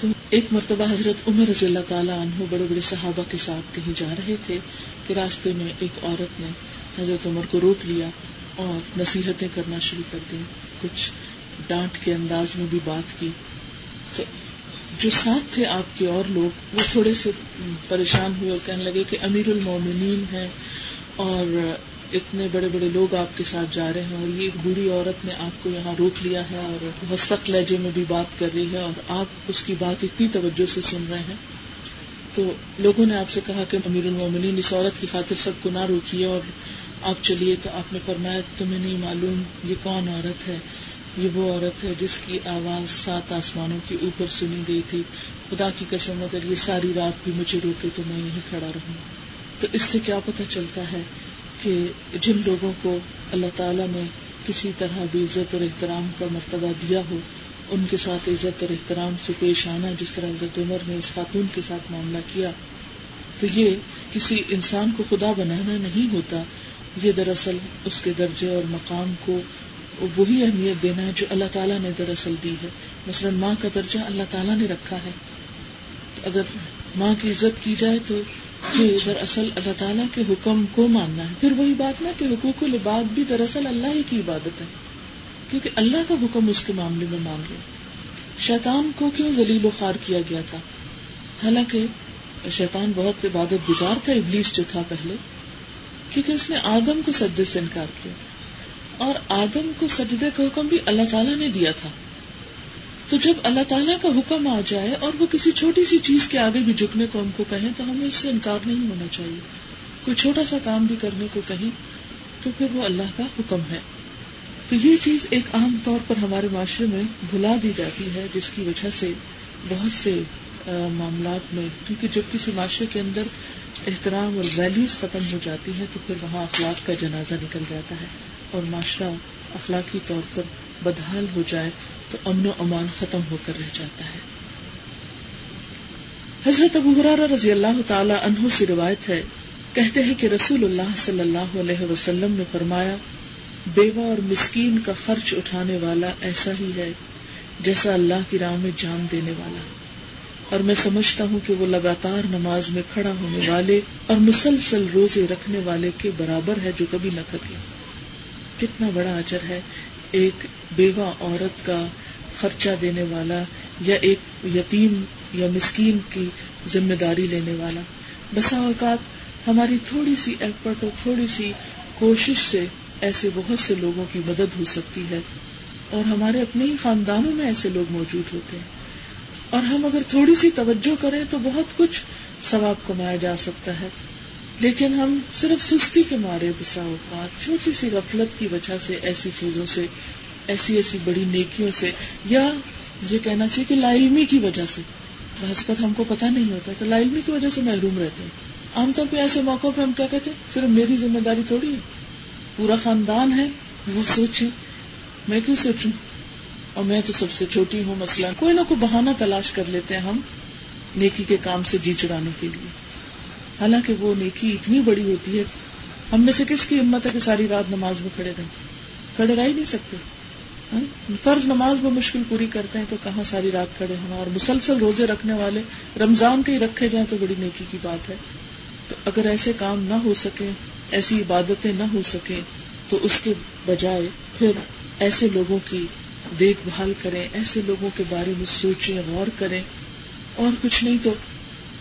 تو ایک مرتبہ حضرت عمر رضی اللہ تعالیٰ عنہ بڑے بڑے صحابہ کے ساتھ کہیں جا رہے تھے کہ راستے میں ایک عورت نے حضرت عمر کو روک لیا اور نصیحتیں کرنا شروع کر دی۔ کچھ ڈانٹ کے انداز میں بھی بات کی۔ تو جو ساتھ تھے آپ کے اور لوگ، وہ تھوڑے سے پریشان ہوئے اور کہنے لگے کہ امیر المومنین ہے اور اتنے بڑے بڑے لوگ آپ کے ساتھ جا رہے ہیں اور یہ بری عورت نے آپ کو یہاں روک لیا ہے اور بہت سخت لہجے میں بھی بات کر رہی ہے اور آپ اس کی بات اتنی توجہ سے سن رہے ہیں۔ تو لوگوں نے آپ سے کہا کہ امیر المومنین، اس عورت کی خاطر سب کو نہ روکیے اور آپ چلیے تو آپ نے فرمایا، تمہیں نہیں معلوم یہ کون عورت ہے؟ یہ وہ عورت ہے جس کی آواز سات آسمانوں کے اوپر سنی گئی تھی۔ خدا کی قسم، اگر یہ ساری رات بھی مجھے روکے تو میں یہیں کھڑا رہوں۔ تو اس سے کیا پتہ چلتا ہے کہ جن لوگوں کو اللہ تعالیٰ نے کسی طرح بھی عزت اور احترام کا مرتبہ دیا ہو، ان کے ساتھ عزت اور احترام سے پیش آنا، جس طرح حضرت عمر نے اس خاتون کے ساتھ معاملہ کیا، تو یہ کسی انسان کو خدا بنانا نہیں ہوتا، یہ دراصل اس کے درجے اور مقام کو وہی اہمیت دینا ہے جو اللہ تعالیٰ نے دراصل دی ہے۔ مثلاً ماں کا درجہ اللہ تعالیٰ نے رکھا ہے۔ اگر ماں کی عزت کی جائے تو یہ دراصل اللہ تعالیٰ کے حکم کو ماننا ہے۔ پھر وہی بات نا کہ حقوق العباد بھی دراصل اللہ ہی کی عبادت ہے۔ کیونکہ اللہ کا حکم اس کے معاملے میں مان لیا۔ شیطان کو کیوں ذلیل و خوار کیا گیا تھا؟ حالانکہ شیطان بہت عبادت گزار تھا، ابلیس جو تھا پہلے۔ کیونکہ اس نے آدم کو سجدے سے انکار کیا۔ اور آدم کو سجدے کا حکم بھی اللہ تعالیٰ نے دیا تھا۔ تو جب اللہ تعالیٰ کا حکم آ جائے اور وہ کسی چھوٹی سی چیز کے آگے بھی جھکنے کو ہم کو کہیں تو ہمیں اس سے انکار نہیں ہونا چاہیے۔ کوئی چھوٹا سا کام بھی کرنے کو کہیں تو پھر وہ اللہ کا حکم ہے۔ تو یہ چیز ایک عام طور پر ہمارے معاشرے میں بھلا دی جاتی ہے، جس کی وجہ سے بہت سے معاملات میں، کیونکہ جب کسی معاشرے کے اندر احترام اور ویلیوز ختم ہو جاتی ہے تو پھر وہاں اخلاق کا جنازہ نکل جاتا ہے۔ اور معاشرہ اخلاقی طور پر بدحال ہو جائے، تو امن و امان ختم ہو کر رہ جاتا ہے۔ حضرت ابو حرارہ رضی اللہ تعالی عنہ سے روایت ہے، کہتے ہیں کہ رسول اللہ صلی اللہ علیہ وسلم نے فرمایا، بیوہ اور مسکین کا خرچ اٹھانے والا ایسا ہی ہے، جیسا اللہ کی راہ میں جان دینے والا۔ اور میں سمجھتا ہوں کہ وہ لگاتار نماز میں کھڑا ہونے والے اور مسلسل روزے رکھنے والے کے برابر ہے جو کبھی نہ تھکے۔ کتنا بڑا اجر ہے ایک بیوہ عورت کا خرچہ دینے والا یا ایک یتیم یا مسکین کی ذمہ داری لینے والا۔ بسا اوقات ہماری تھوڑی سی ایفرٹ اور تھوڑی سی کوشش سے ایسے بہت سے لوگوں کی مدد ہو سکتی ہے اور ہمارے اپنے ہی خاندانوں میں ایسے لوگ موجود ہوتے ہیں۔ اور ہم اگر تھوڑی سی توجہ کریں تو بہت کچھ ثواب کمایا جا سکتا ہے۔ لیکن ہم صرف سستی کے مارے بسا اوقات، چھوٹی سی غفلت کی وجہ سے ایسی چیزوں سے، ایسی ایسی بڑی نیکیوں سے، یا یہ کہنا چاہیے کہ لاعلمی کی وجہ سے۔ بحث ہم کو پتا نہیں ہوتا، تو لاعلمی کی وجہ سے محروم رہتے ہیں۔ عام طور پہ ایسے موقع پہ ہم کیا کہتے ہیں؟ صرف میری ذمہ داری تھوڑی ہے، پورا خاندان ہے، وہ سوچے۔ میں کیوں سوچوں؟ اور میں تو سب سے چھوٹی ہوں مسئلہ۔ کوئی نہ کوئی بہانا تلاش کر لیتے ہیں ہم نیکی کے کام سے جی چڑانے کے لیے۔ حالانکہ وہ نیکی اتنی بڑی ہوتی ہے۔ ہم میں سے کس کی ہمت ہے کہ ساری رات نماز میں کھڑے رہیں؟ کھڑے رہ ہی نہیں سکتے۔ ہاں؟ فرض نماز وہ مشکل پوری کرتے ہیں تو کہاں ساری رات کھڑے ہونا؟ اور مسلسل روزے رکھنے والے رمضان کے ہی رکھے جائیں تو بڑی نیکی کی بات ہے۔ تو اگر ایسے کام نہ ہو سکے ایسی عبادتیں نہ ہو سکے تو اس کے بجائے پھر ایسے لوگوں کی دیکھ بھال کریں، ایسے لوگوں کے بارے میں سوچیں، غور کریں۔ اور کچھ نہیں تو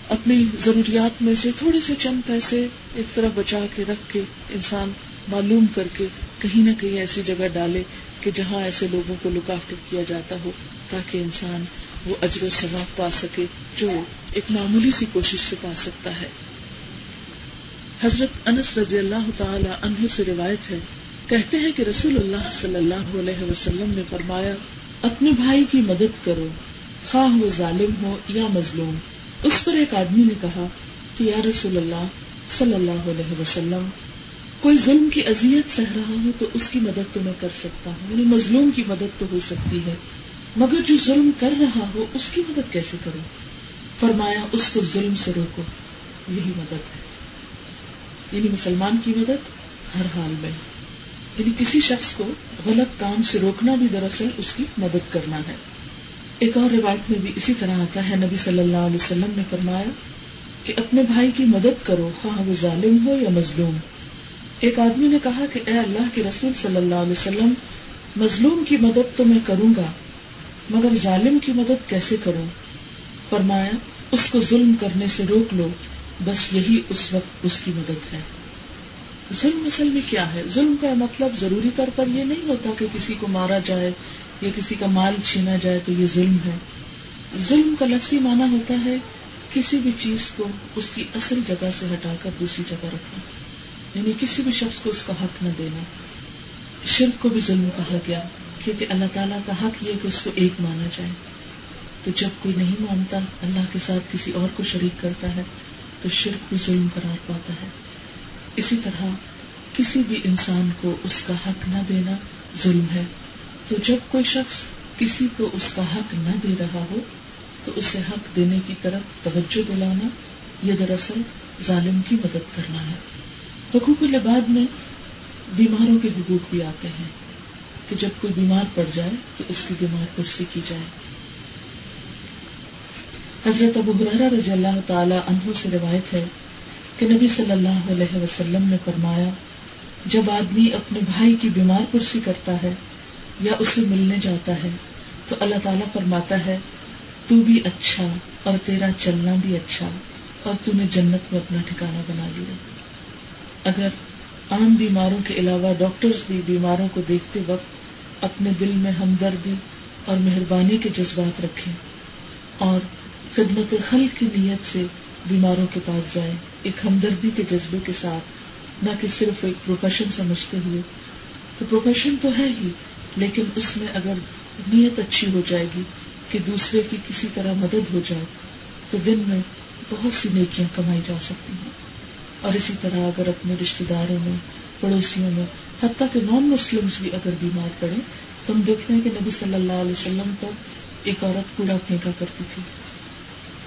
اپنی ضروریات میں سے تھوڑے سے چند پیسے ایک طرف بچا کے رکھ کے انسان معلوم کر کے کہیں نہ کہیں ایسی جگہ ڈالے کہ جہاں ایسے لوگوں کو لک آفٹر کیا جاتا ہو، تاکہ انسان وہ اجر و ثواب پا سکے جو ایک معمولی سی کوشش سے پا سکتا ہے۔ حضرت انس رضی اللہ تعالی عنہ سے روایت ہے کہتے ہیں کہ رسول اللہ صلی اللہ علیہ وسلم نے فرمایا، اپنے بھائی کی مدد کرو، خواہ وہ ظالم ہو یا مظلوم۔ اس پر ایک آدمی نے کہا، کہ یا رسول اللہ صلی اللہ علیہ وسلم، کوئی ظلم کی اذیت سہ رہا ہو تو اس کی مدد تو میں کر سکتا ہوں یعنی مظلوم کی مدد تو ہو سکتی ہے۔ مگر جو ظلم کر رہا ہو، اس کی مدد کیسے کروں؟ فرمایا، اس کو ظلم سے روکو، یہی مدد ہے۔ یعنی مسلمان کی مدد ہر حال میں۔ یعنی کسی شخص کو غلط کام سے روکنا بھی دراصل اس کی مدد کرنا ہے۔ ایک اور روایت میں بھی اسی طرح آتا ہے۔ نبی صلی اللہ علیہ وسلم نے فرمایا کہ اپنے بھائی کی مدد کرو، خواہ وہ ظالم ہو یا مظلوم۔ ایک آدمی نے کہا کہ اے اللہ کے رسول صلی اللہ علیہ وسلم، مظلوم کی مدد تو میں کروں گا، مگر ظالم کی مدد کیسے کروں؟ فرمایا، اس کو ظلم کرنے سے روک لو، بس یہی اس وقت اس کی مدد ہے۔ ظلم اصل میں کیا ہے؟ ظلم کا مطلب ضروری طور پر یہ نہیں ہوتا کہ کسی کو مارا جائے یا کسی کا مال چھینا جائے تو یہ ظلم ہے۔ ظلم کا لفظی معنی ہوتا ہے کسی بھی چیز کو اس کی اصل جگہ سے ہٹا کر دوسری جگہ رکھنا۔ یعنی کسی بھی شخص کو اس کا حق نہ دینا۔ شرک کو بھی ظلم کہا گیا کیونکہ اللہ تعالیٰ کا حق یہ کہ اس کو ایک مانا جائے۔ تو جب کوئی نہیں مانتا، اللہ کے ساتھ کسی اور کو شریک کرتا ہے، تو شرک بھی ظلم قرار پاتا ہے۔ اسی طرح کسی بھی انسان کو اس کا حق نہ دینا ظلم ہے۔ تو جب کوئی شخص کسی کو اس کا حق نہ دے رہا ہو، تو اسے حق دینے کی طرف توجہ دلانا یہ دراصل ظالم کی مدد کرنا ہے۔ حقوق العباد میں بیماروں کے حقوق بھی آتے ہیں کہ جب کوئی بیمار پڑ جائے تو اس کی بیمار کرسی کی جائے۔ حضرت ابو برحرہ رضی اللہ تعالی عنہ سے روایت ہے کہ نبی صلی اللہ علیہ وسلم نے فرمایا، جب آدمی اپنے بھائی کی بیمار کرسی کرتا ہے یا اسے ملنے جاتا ہے، تو اللہ تعالیٰ فرماتا ہے، تو بھی اچھا اور تیرا چلنا بھی اچھا اور تو نے جنت میں اپنا ٹھکانا بنا لیا۔ اگر عام بیماروں کے علاوہ ڈاکٹرز بھی بیماروں کو دیکھتے وقت اپنے دل میں ہمدردی اور مہربانی کے جذبات رکھیں اور خدمت خل کی نیت سے بیماروں کے پاس جائیں، ایک ہمدردی کے جذبے کے ساتھ، نہ کہ صرف ایک پروفیشن سمجھتے ہوئے۔ تو پروفیشن تو ہے ہی، لیکن اس میں اگر نیت اچھی ہو جائے گی، کہ دوسرے کی کسی طرح مدد ہو جائے، تو دن میں بہت سی نیکیاں کمائی جا سکتی ہیں۔ اور اسی طرح اگر اپنے رشتے داروں میں، پڑوسیوں میں، حتیٰ کہ نان مسلم بھی اگر بیمار پڑے تو ہم دیکھتے ہیں کہ نبی صلی اللہ علیہ وسلم پر ایک عورت کوڑا پھینکا کرتی تھی۔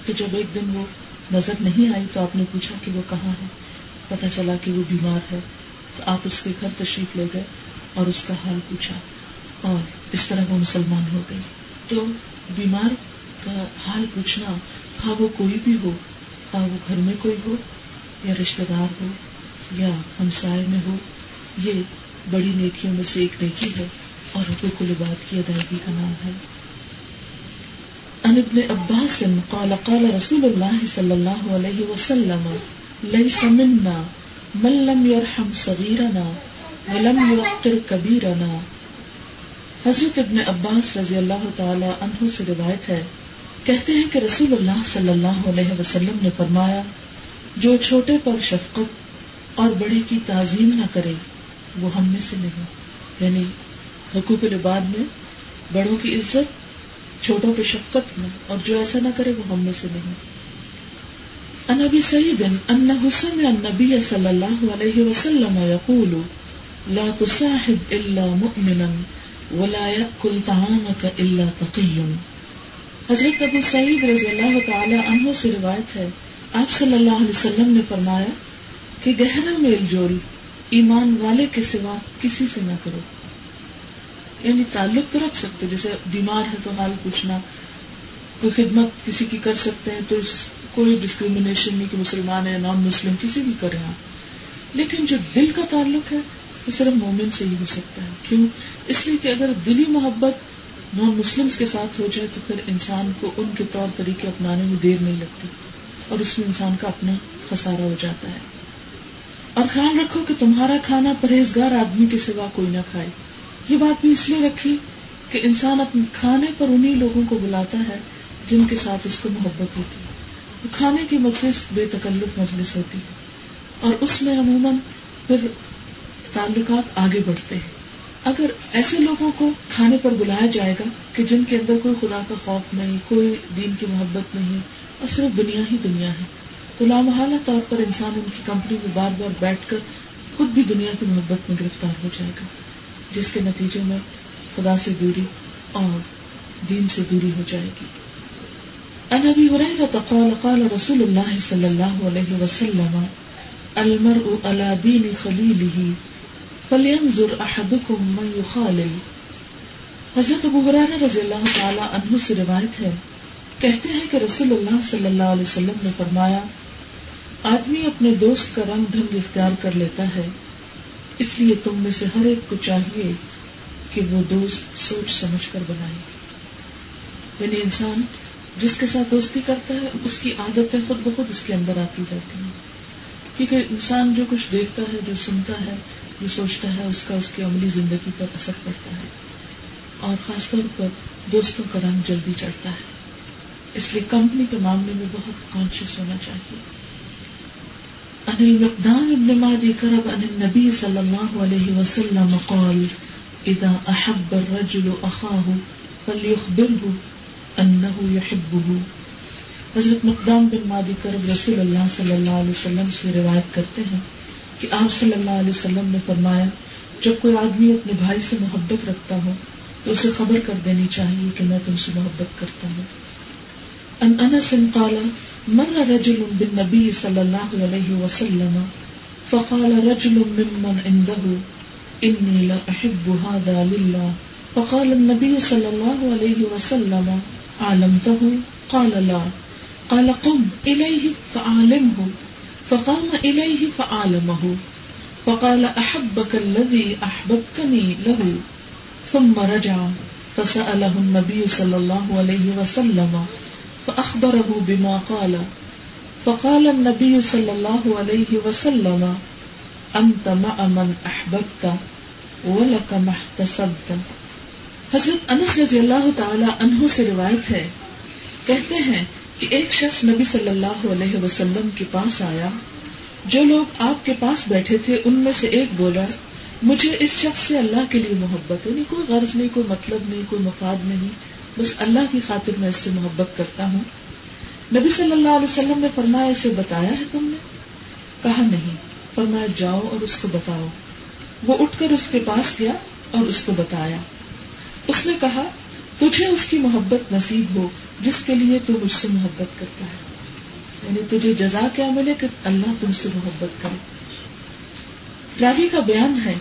تو جب ایک دن وہ نظر نہیں آئی تو آپ نے پوچھا کہ وہ کہاں ہے؟ پتا چلا کہ وہ بیمار ہے۔ تو آپ اس کے گھر تشریف لے گئے اور اس کا حال پوچھا اور اس طرح وہ مسلمان ہو گئی۔ تو بیمار کا حال پوچھنا خواہ وہ کوئی بھی ہو خواہ وہ گھر میں کوئی ہو یا رشتے دار ہو یا ہمسائے میں ہو، یہ بڑی نیکیوں میں سے ایک نیکی ہے اور حقوق العباد کی ادائیگی کا نام ہے۔ ان ابن عباس قال قال رسول اللہ صلی اللہ علیہ وسلم ليس منا من لم يرحم صغيرنا ولم يوقر كبيرنا حضرت ابن عباس رضی اللہ تعالی عنہ سے روایت ہے، کہتے ہیں کہ رسول اللہ صلی اللہ علیہ وسلم نے فرمایا، جو چھوٹے پر شفقت اور بڑے کی تعظیم نہ کرے، وہ ہم میں سے نہیں. یعنی حقوق العباد میں بڑوں کی عزت چھوٹوں پہ شفقت میں اور جو ایسا نہ کرے وہ ہم میں سے نہیں۔ انبی سعید ان حسن النبی صلی اللہ علیہ وسلم یقول، لا تصاحب الا مؤمنا ولا يأكل طعامك الا تقي حضرت ابو سعید رضی اللہ تعالی عنہ سے روایت ہے، آپ صلی اللہ علیہ وسلم نے فرمایا کہ گہرا میل جول ایمان والے کے سوا کسی سے نہ کرو۔ یعنی تعلق تو رکھ سکتے جیسے بیمار ہے تو حال پوچھنا، کوئی خدمت کسی کی کر سکتے ہیں تو اس، کوئی ڈسکریمنیشن نہیں کہ مسلمان ہے نان مسلم کسی بھی کرے آپ۔ لیکن جو دل کا تعلق ہے، وہ صرف مومن سے ہی ہو سکتا ہے۔ کیوں؟ اس لیے کہ اگر دلی محبت نان مسلم کے ساتھ ہو جائے تو پھر انسان کو ان کے طور طریقے اپنانے میں دیر نہیں لگتی۔ اور اس میں انسان کا اپنا خسارہ ہو جاتا ہے۔ اور خیال رکھو کہ تمہارا کھانا پرہیزگار آدمی کے سوا کوئی نہ کھائے۔ یہ بات بھی اس لیے رکھی کہ انسان اپنے کھانے پر انہیں لوگوں کو بلاتا ہے جن کے ساتھ اس کو محبت ہوتی ہے۔ کھانے کی مجلس بے تکلف مجلس ہوتی ہے۔ اور اس میں عموماً پھر تعلقات آگے بڑھتے ہیں۔ اگر ایسے لوگوں کو کھانے پر بلایا جائے گا کہ جن کے اندر کوئی خدا کا خوف نہیں، کوئی دین کی محبت نہیں، اور صرف دنیا ہی دنیا ہے، تو لامحالہ طور پر انسان ان کی کمپنی میں بار بار بیٹھ کر خود بھی دنیا کی محبت میں گرفتار ہو جائے گا۔ جس کے نتیجے میں خدا سے دوری اور دین سے دوری ہو جائے گی۔ انبی ہو رہے گا قال رسول اللہ صلی اللہ علیہ وسلم، المرء على دین خلیلہ فلینظر احدکم من یخالل۔ حضرت ابو حرار رضی اللہ تعالی عنہ سے روایت ہے، کہتے ہیں کہ رسول اللہ صلی اللہ علیہ وسلم نے فرمایا، آدمی اپنے دوست کا رنگ ڈھنگ اختیار کر لیتا ہے اس لیے تم میں سے ہر ایک کو چاہیے کہ وہ دوست سوچ سمجھ کر بنائے۔ یعنی انسان جس کے ساتھ دوستی کرتا ہے، اس کی عادتیں خود بخود اس کے اندر آتی رہتی ہیں۔ کیونکہ انسان جو کچھ دیکھتا ہے، جو سنتا ہے، جو سوچتا ہے، اس کا اس کی عملی زندگی پر اثر پڑتا ہے۔ اور خاص طور پر دوستوں کا رنگ جلدی چڑھتا ہے۔ اس لیے کمپنی کے معاملے میں بہت کانشیس ہونا چاہیے۔ عن المقدام ابن مادی کرب ان النبی صلی اللہ علیہ وسلم قال اذا احب الرجل اخاه فليخبره انه يحبه. حضرت مقدام بن مادی کرب رسول اللہ صلی اللہ علیہ وسلم سے روایت کرتے ہیں کہ آپ صلی اللہ علیہ وسلم نے فرمایا، جب کوئی آدمی اپنے بھائی سے محبت رکھتا ہو، تو اسے خبر کر دینی چاہیے کہ میں تم سے محبت کرتا ہوں۔ ان انس قال مر رجل بالنبي صلى الله عليه وسلم فقال رجل ممن عنده اني لا احب هذا لله. فقال النبي صلى الله عليه وسلم علمته قال لا. قال قم اليه فعلمه فقام إليه فعالمه فقال أحبك الذي أحببتني له. ثم رجع فسأله النبي صلى الله عليه وسلم فأخبره بما قال. فقال النبي صلى الله عليه وسلم، أنت مع من أحببت ولك ما احتسبت. حضرت انس رضی اللہ تعالی عنہ سے روایت ہے، کہتے ہیں کہ ایک شخص نبی صلی اللہ علیہ وسلم کے پاس آیا۔ جو لوگ آپ کے پاس بیٹھے تھے، ان میں سے ایک بولا، مجھے اس شخص سے اللہ کے لیے محبت ہے نہیں کوئی غرض نہیں، کوئی مطلب نہیں، کوئی مفاد نہیں۔ بس اللہ کی خاطر میں اس سے محبت کرتا ہوں۔ نبی صلی اللہ علیہ وسلم نے فرمایا، اسے بتایا ہے تم نے؟ کہا، نہیں۔ فرمایا، جاؤ اور اس کو بتاؤ۔ وہ اٹھ کر اس کے پاس گیا اور اس کو بتایا۔ اس نے کہا، تجھے اس کی محبت نصیب ہو، جس کے لیے تو مجھ سے محبت کرتا ہے۔ یعنی تجھے جزا کیا ملے کہ اللہ تم سے محبت کرے۔ راوی کا بیان ہے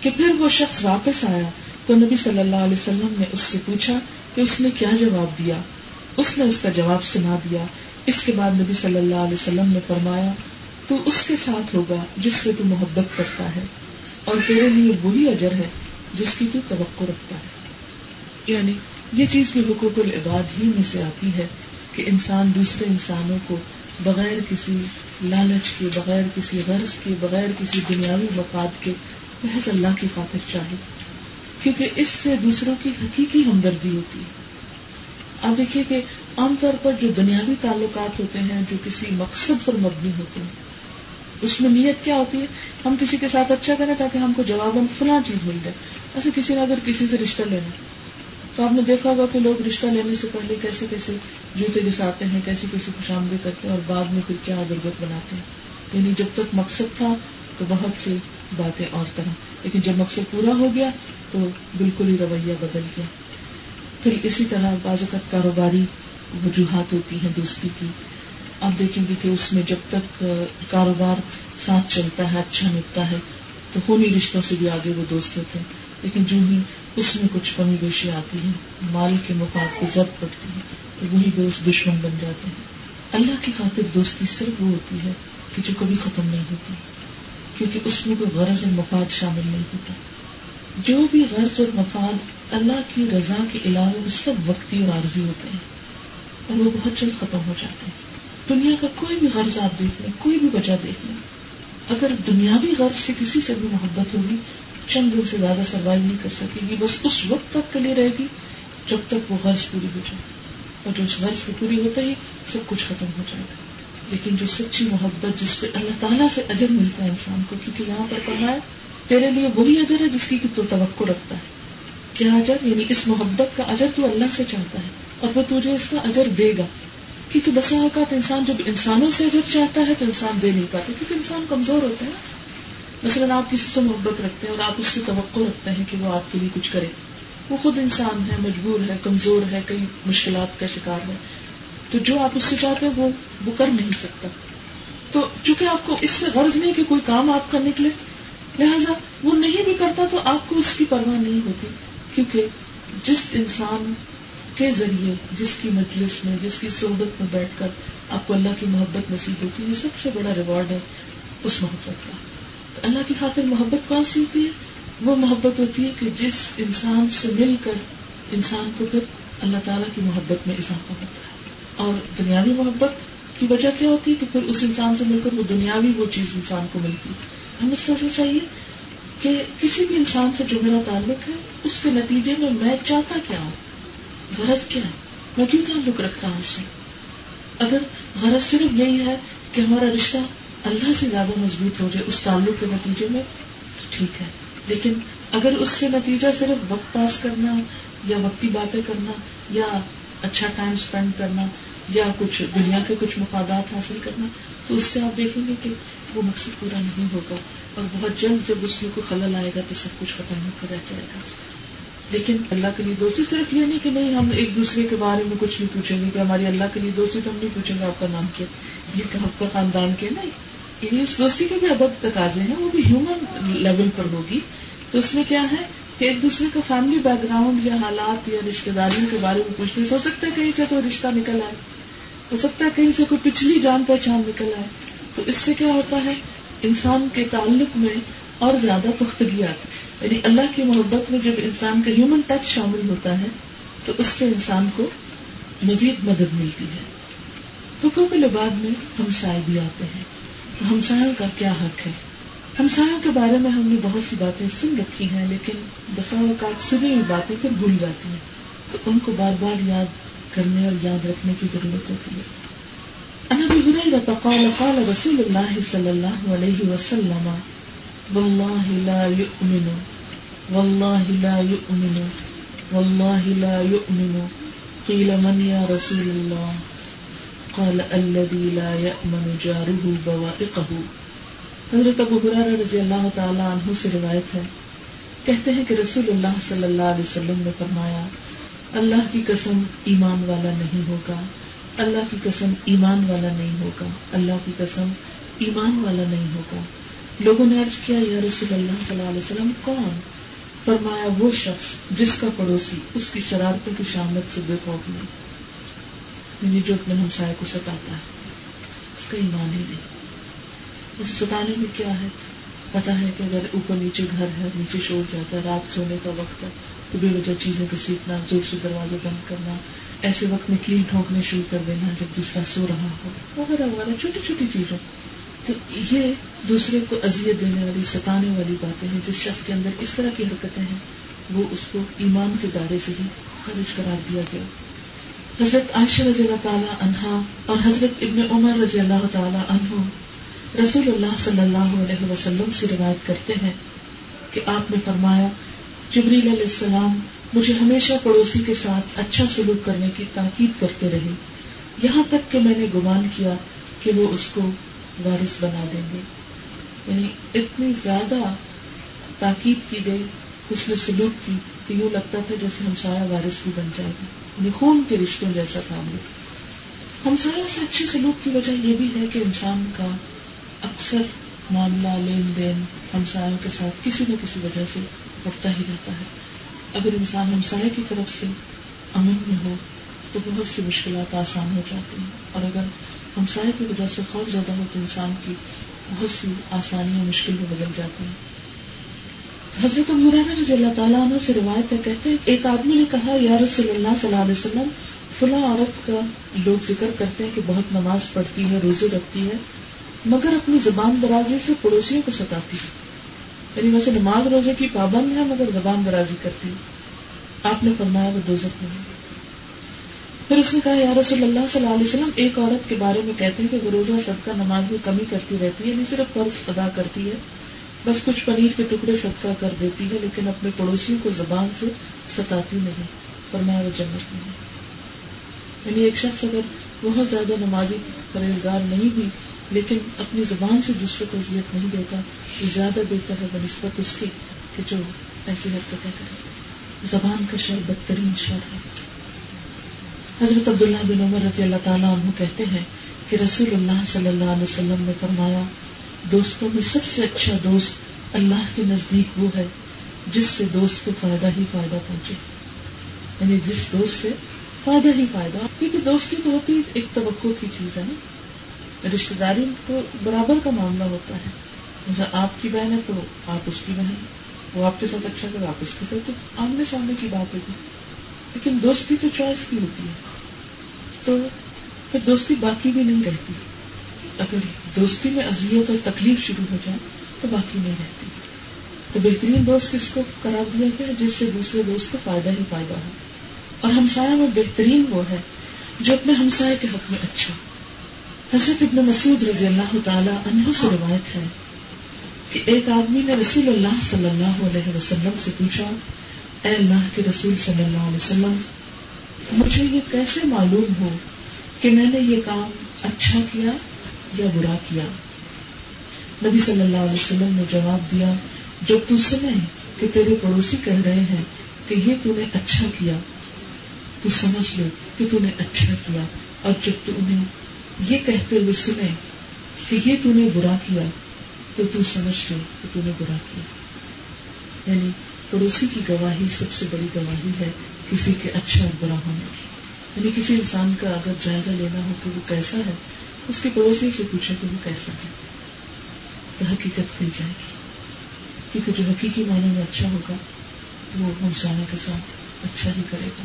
کہ پھر وہ شخص واپس آیا تو نبی صلی اللہ علیہ وسلم نے اس سے پوچھا کہ اس نے کیا جواب دیا؟ اس نے اس کا جواب سنا دیا۔ اس کے بعد نبی صلی اللہ علیہ وسلم نے فرمایا، تو اس کے ساتھ ہوگا جس سے تو محبت کرتا ہے، اور تیرے لیے وہی اجر ہے جس کی تو توقع رکھتا ہے۔ یعنی یہ چیز بھی حقوق العباد ہی میں سے آتی ہے کہ انسان دوسرے انسانوں کو بغیر کسی لالچ کے، بغیر کسی غرض کے، بغیر کسی دنیاوی مفاد کے محض اللہ کی خاطر چاہے۔ کیونکہ اس سے دوسروں کی حقیقی ہمدردی ہوتی ہے۔ آپ دیکھیے کہ عام طور پر جو دنیاوی تعلقات ہوتے ہیں، جو کسی مقصد پر مبنی ہوتے ہیں، اس میں نیت کیا ہوتی ہے؟ ہم کسی کے ساتھ اچھا کریں تاکہ ہم کو جواب فلاں چیز مل جائے۔ ایسے کسی نے اگر کسی سے رشتہ لینا تو آپ نے دیکھا ہوگا کہ لوگ رشتہ لینے سے پہلے کیسے کیسے جوتے گساتے ہیں، کیسے کیسے خوش آمدید کرتے ہیں اور بعد میں پھر کیا درگت بناتے ہیں۔ یعنی جب تک مقصد تھا تو بہت سی باتیں اور طرح۔ لیکن جب مقصد پورا ہو گیا تو بالکل ہی رویہ بدل گیا۔ پھر اسی طرح بعض اوقات کاروباری وجوہات ہوتی ہیں دوستی کی۔ آپ دیکھیں گے کہ اس میں جب تک کاروبار ساتھ چلتا ہے اچھا ملتا ہے، تو خونی رشتوں سے بھی آگے وہ دوست ہوتے ہیں۔ لیکن جو ہی اس میں کچھ کمی بیشی آتی ہے، مال کے مفاد کی ضبط پڑتی ہے، تو وہی دوست دشمن بن جاتے ہیں۔ اللہ کی خاطر دوستی صرف وہ ہوتی ہے کہ جو کبھی ختم نہیں ہوتی۔ کیونکہ اس میں کوئی غرض اور مفاد شامل نہیں ہوتا۔ جو بھی غرض اور مفاد اللہ کی رضا کے علاوہ وہ سب وقتی اور عارضی ہوتے ہیں اور وہ بہت جلد ختم ہو جاتے ہیں۔ دنیا کا کوئی بھی غرض آپ دیکھ لیں، کوئی بھی وجہ دیکھ لیں۔ اگر دنیاوی غرض سے کسی سے بھی محبت ہوگی، چند دن سے زیادہ سروائو نہیں کر سکے گی، بس اس وقت تک کے لیے رہے گی جب تک وہ غرض پوری ہو جائے۔ اور جو اس غرض کو پوری ہوتا ہی سب کچھ ختم ہو جائے گا۔ لیکن جو سچی محبت جس پہ اللہ تعالیٰ سے اجر ملتا ہے انسان کو، کیونکہ یہاں پر پڑھا ہے، تیرے لیے وہی اجر ہے جس کی تو توقع رکھتا ہے۔ کیا اجر؟ یعنی اس محبت کا اجر تو اللہ سے چاہتا ہے، اور وہ تجھے اس کا اجر دے گا۔ کیونکہ بسا اوقات انسان جب انسانوں سے اجر چاہتا ہے تو انسان دے نہیں پاتا، کیونکہ انسان کمزور ہوتا ہے۔ مثلاً آپ کسی سے محبت رکھتے ہیں اور آپ اس سے توقع رکھتے ہیں کہ وہ آپ کے لیے کچھ کرے۔ وہ خود انسان ہے، مجبور ہے، کمزور ہے، کئی مشکلات کا شکار ہے۔ تو جو آپ اس سے چاہتے ہیں وہ وہ کر نہیں سکتا۔ تو چونکہ آپ کو اس سے غرض نہیں کہ کوئی کام آپ کا نکلے لہذا وہ نہیں بھی کرتا تو آپ کو اس کی پرواہ نہیں ہوتی۔ کیونکہ جس انسان کے ذریعے، جس کی مجلس میں، جس کی صحبت میں بیٹھ کر آپ کو اللہ کی محبت نصیب ہوتی ہے، یہ سب سے بڑا ریوارڈ ہے اس محبت کا۔ تو اللہ کی خاطر محبت کون سی ہوتی ہے؟ وہ محبت ہوتی ہے کہ جس انسان سے مل کر انسان کو پھر اللہ تعالیٰ کی محبت میں اضافہ ہوتا ہے۔ اور دنیاوی محبت کی وجہ کیا ہوتی ہے کہ پھر اس انسان سے مل کر وہ دنیاوی وہ چیز انسان کو ملتی ہمیں سوچنا چاہیے کہ کسی بھی انسان سے جو میرا تعلق ہے، اس کے نتیجے میں میں چاہتا کیا ہوں؟ غرض کیا ہے؟ میں کیوں تعلق رکھتا ہوں اس سے؟ اگر غرض صرف یہی ہے کہ ہمارا رشتہ اللہ سے زیادہ مضبوط ہو جائے، اس تعلق کے نتیجے میں ٹھیک ہے۔ لیکن اگر اس سے نتیجہ صرف وقت پاس کرنا یا وقتی باتیں کرنا یا اچھا ٹائم اسپینڈ کرنا یا کچھ دنیا کے کچھ مفادات حاصل کرنا، تو اس سے آپ دیکھیں گے کہ وہ مقصد پورا نہیں ہوگا۔ اور بہت جلد جب اس میں کوئی خلل آئے گا تو سب کچھ ختم ہو کر رہ جائے گا۔ لیکن اللہ کے لیے دوستی صرف یہ نہیں کہ نہیں، ہم ایک دوسرے کے بارے میں کچھ نہیں پوچھیں گے کہ ہماری اللہ کے لیے دوستی تو ہم نہیں پوچھیں گے آپ کا نام کیا۔ یہ آپ کا خاندان کے نہیں۔ یعنی اس دوستی کے بھی ادب تقاضے ہیں، وہ بھی ہیومن لیول پر ہوگی۔ تو اس میں کیا ہے؟ کہ ایک دوسرے کا فیملی بیک گراؤنڈ یا حالات یا رشتے داریوں کے بارے میں پوچھنے سے ہو سکتا ہے کہیں سے کوئی رشتہ نکل آئے۔ ہو سکتا ہے کہیں سے کوئی پچھلی جان پہچان نکل آئے۔ تو اس سے کیا ہوتا ہے؟ انسان کے تعلق میں اور زیادہ پختگی آتی یعنی اللہ کی محبت میں جب انسان کا ہیومن ٹچ شامل ہوتا ہے، تو اس سے انسان کو مزید مدد ملتی ہے۔ حکم کے بعد میں ہم سائے بھی آتے ہیں۔ تو ہمسایوں کا کیا حق ہے؟ ہمسایوں کے بارے میں ہم نے بہت سی باتیں سن رکھی ہیں، لیکن بسا اوقات سنی ہوئی باتیں پھر بھول جاتی ہیں۔ تو ان کو بار بار یاد کرنے اور یاد رکھنے کی ضرورت ہوتی ہے۔ قال قال رسول الله صلى الله عليه وسلم والله لا يؤمن والله لا يؤمن والله لا يؤمن قيل من يا رسول الله قال الذي لا يأمن جاره بوائقه حضرت ابو حرارہ رضی اللہ تعالی عنہ سے روایت ہے۔ کہتے ہیں کہ رسول اللہ صلی اللہ علیہ وسلم نے فرمایا، اللہ کی قسم ایمان والا نہیں ہوگا، اللہ کی قسم ایمان والا نہیں ہوگا، اللہ کی قسم ایمان والا نہیں ہوگا۔ لوگوں نے عرض کیا، یا رسول اللہ صلی اللہ علیہ وسلم، کون؟ فرمایا، وہ شخص جس کا پڑوسی اس کی شرارتوں کی شامت سے بے خوف نہیں یعنی جو اپنے ہمسائے کو ستاتا ہے، اس کا ایمان ہی نہیں۔ اس ستانے میں کیا ہے؟ پتا ہے کہ اگر اوپر نیچے گھر ہے، نیچے شور جاتا ہے، رات سونے کا وقت ہے، تو بے وجہ چیزیں گھسیٹنا زور سے دروازے بند کرنا، ایسے وقت میں کیل ٹھونکنے شروع کر دینا جب دوسرا سو رہا ہو۔ وغیرہ وغیرہ چھوٹی چھوٹی چیزیں تو یہ دوسرے کو اذیت دینے والی، ستانے والی باتیں ہیں، جس شخص کے اندر اس طرح کی حرکتیں ہیں، وہ اس کو ایمان کے دائرے سے ہی خارج قرار دیا گیا۔ حضرت عائشہ رضی اللہ تعالیٰ عنہا اور حضرت ابن عمر رضی اللہ تعالیٰ عنہ رسول اللہ صلی اللہ علیہ وسلم سے روایت کرتے ہیں کہ آپ نے فرمایا، جبریل علیہ السلام مجھے ہمیشہ پڑوسی کے ساتھ اچھا سلوک کرنے کی تاکید کرتے رہے۔ یہاں تک کہ میں نے گمان کیا کہ وہ اس کو وارث بنا دیں گے۔ یعنی اتنی زیادہ تاکید کی گئی، اس نے سلوک کی کہ یوں لگتا تھا جیسے ہمسایا وارث بھی بن جائے گا۔ یعنی خون کے رشتوں جیسا تعلق ہم سایہ سے اچھے سلوک کی وجہ یہ بھی ہے کہ انسان کا اکثر معاملہ لین دین ہمسایوں کے ساتھ کسی نہ کسی وجہ سے بڑھتا ہی رہتا ہے۔ اگر انسان ہمسائے کی طرف سے امن میں ہو تو بہت سی مشکلات آسان ہو جاتی ہیں۔ اور اگر ہمسائے کی وجہ سے خوف زیادہ ہو تو انسان کی بہت سی آسانیاں مشکل میں بدل جاتی ہیں۔ حضرت مولانا رضی اللہ تعالیٰ عنہ سے روایت ہے، کہتے ہیں، ایک آدمی نے کہا، یا رسول اللہ صلی اللہ علیہ وسلم، فلاں عورت کا لوگ ذکر کرتے ہیں کہ بہت نماز پڑھتی ہے، روزے رکھتی ہے مگر اپنی زبان درازی سے پڑوسیوں کو ستاتی ہے۔ یعنی ویسے نماز روزے کی پابند ہے، مگر زبان درازی کرتی ہے۔ آپ نے فرمایا وہ دوزخ میں پھر اس نے کہا، یا رسول اللہ صلی اللہ علیہ وسلم، ایک عورت کے بارے میں کہتے ہیں کہ وہ روزہ، صدقہ، نماز میں کمی کرتی رہتی ہے یعنی صرف فرض ادا کرتی ہے۔ بس کچھ پنیر کے ٹکڑے صدقہ کر دیتی ہے، لیکن اپنے پڑوسیوں کو زبان سے ستاتی نہیں۔ فرمایا وہ جنت نہیں یعنی ایک شخص اگر بہت زیادہ نمازی پرہیزگار نہیں بھی لیکن اپنی زبان سے دوسروں کو اذیت نہیں دیتا، تو زیادہ بہتر ہے بنسبت اس کی کہ جو ایسی حرکتیں کرے زبان کا شر بدترین شر ہے۔ حضرت عبداللہ بن عمر رضی اللہ تعالیٰ عنہ کہتے ہیں کہ رسول اللہ صلی اللہ علیہ وسلم نے فرمایا، دوستوں میں سب سے اچھا دوست اللہ کے نزدیک وہ ہے جس سے دوست کو فائدہ ہی فائدہ پہنچے۔ یعنی جس دوست سے فائدہ ہی فائدہ۔ کیونکہ دوستی تو ہوتی ایک توقع کی چیز ہے نا۔ رشتے داری تو برابر کا معاملہ ہوتا ہے۔ جیسے آپ کی بہن ہے تو آپ اس کی بہن وہ آپ کے ساتھ اچھا کرے، آپ اس کے ساتھ۔ تو آمنے سامنے کی بات ہوگی لیکن دوستی تو چوائس کی ہوتی ہے۔ تو پھر دوستی باقی بھی نہیں رہتی۔ اگر دوستی میں اذیت اور تکلیف شروع ہو جائے تو باقی نہیں رہتی۔ تو بہترین دوست کس کو قرار دیا گیا جس سے دوسرے دوست کو فائدہ ہی فائدہ ہو؟ اور ہمسایہ میں بہترین وہ ہے جو اپنے ہمسائے کے حق میں اچھا حضرت ابن مسعود رضی اللہ تعالی عنہ سے روایت ہے کہ ایک آدمی نے رسول اللہ صلی اللہ علیہ وسلم سے پوچھا، اے اللہ کے رسول صلی اللہ علیہ وسلم، مجھے یہ کیسے معلوم ہو کہ میں نے یہ کام اچھا کیا یا برا کیا؟ نبی صلی اللہ علیہ وسلم نے جواب دیا جب تو سنے کہ تیرے پڑوسی کہہ رہے ہیں کہ یہ تو نے اچھا کیا، تو سمجھ لو کہ تو نے اچھا کیا اور جب تو انہیں یہ کہتے ہوئے سنے کہ یہ تو نے برا کیا، تو تو سمجھ لو کہ تو نے برا کیا۔ یعنی پڑوسی کی گواہی سب سے بڑی گواہی ہے کسی کے اچھا اور برا ہونے کی۔ یعنی کسی انسان کا اگر جائزہ لینا ہو کہ وہ کیسا ہے؟ اس کے پڑوسی سے پوچھے کہ وہ کیسا ہے۔ تو حقیقت کھل جائے گی۔ کیونکہ جو حقیقی معنی میں اچھا ہوگا، وہ ہمسانے کے ساتھ اچھا ہی کرے گا۔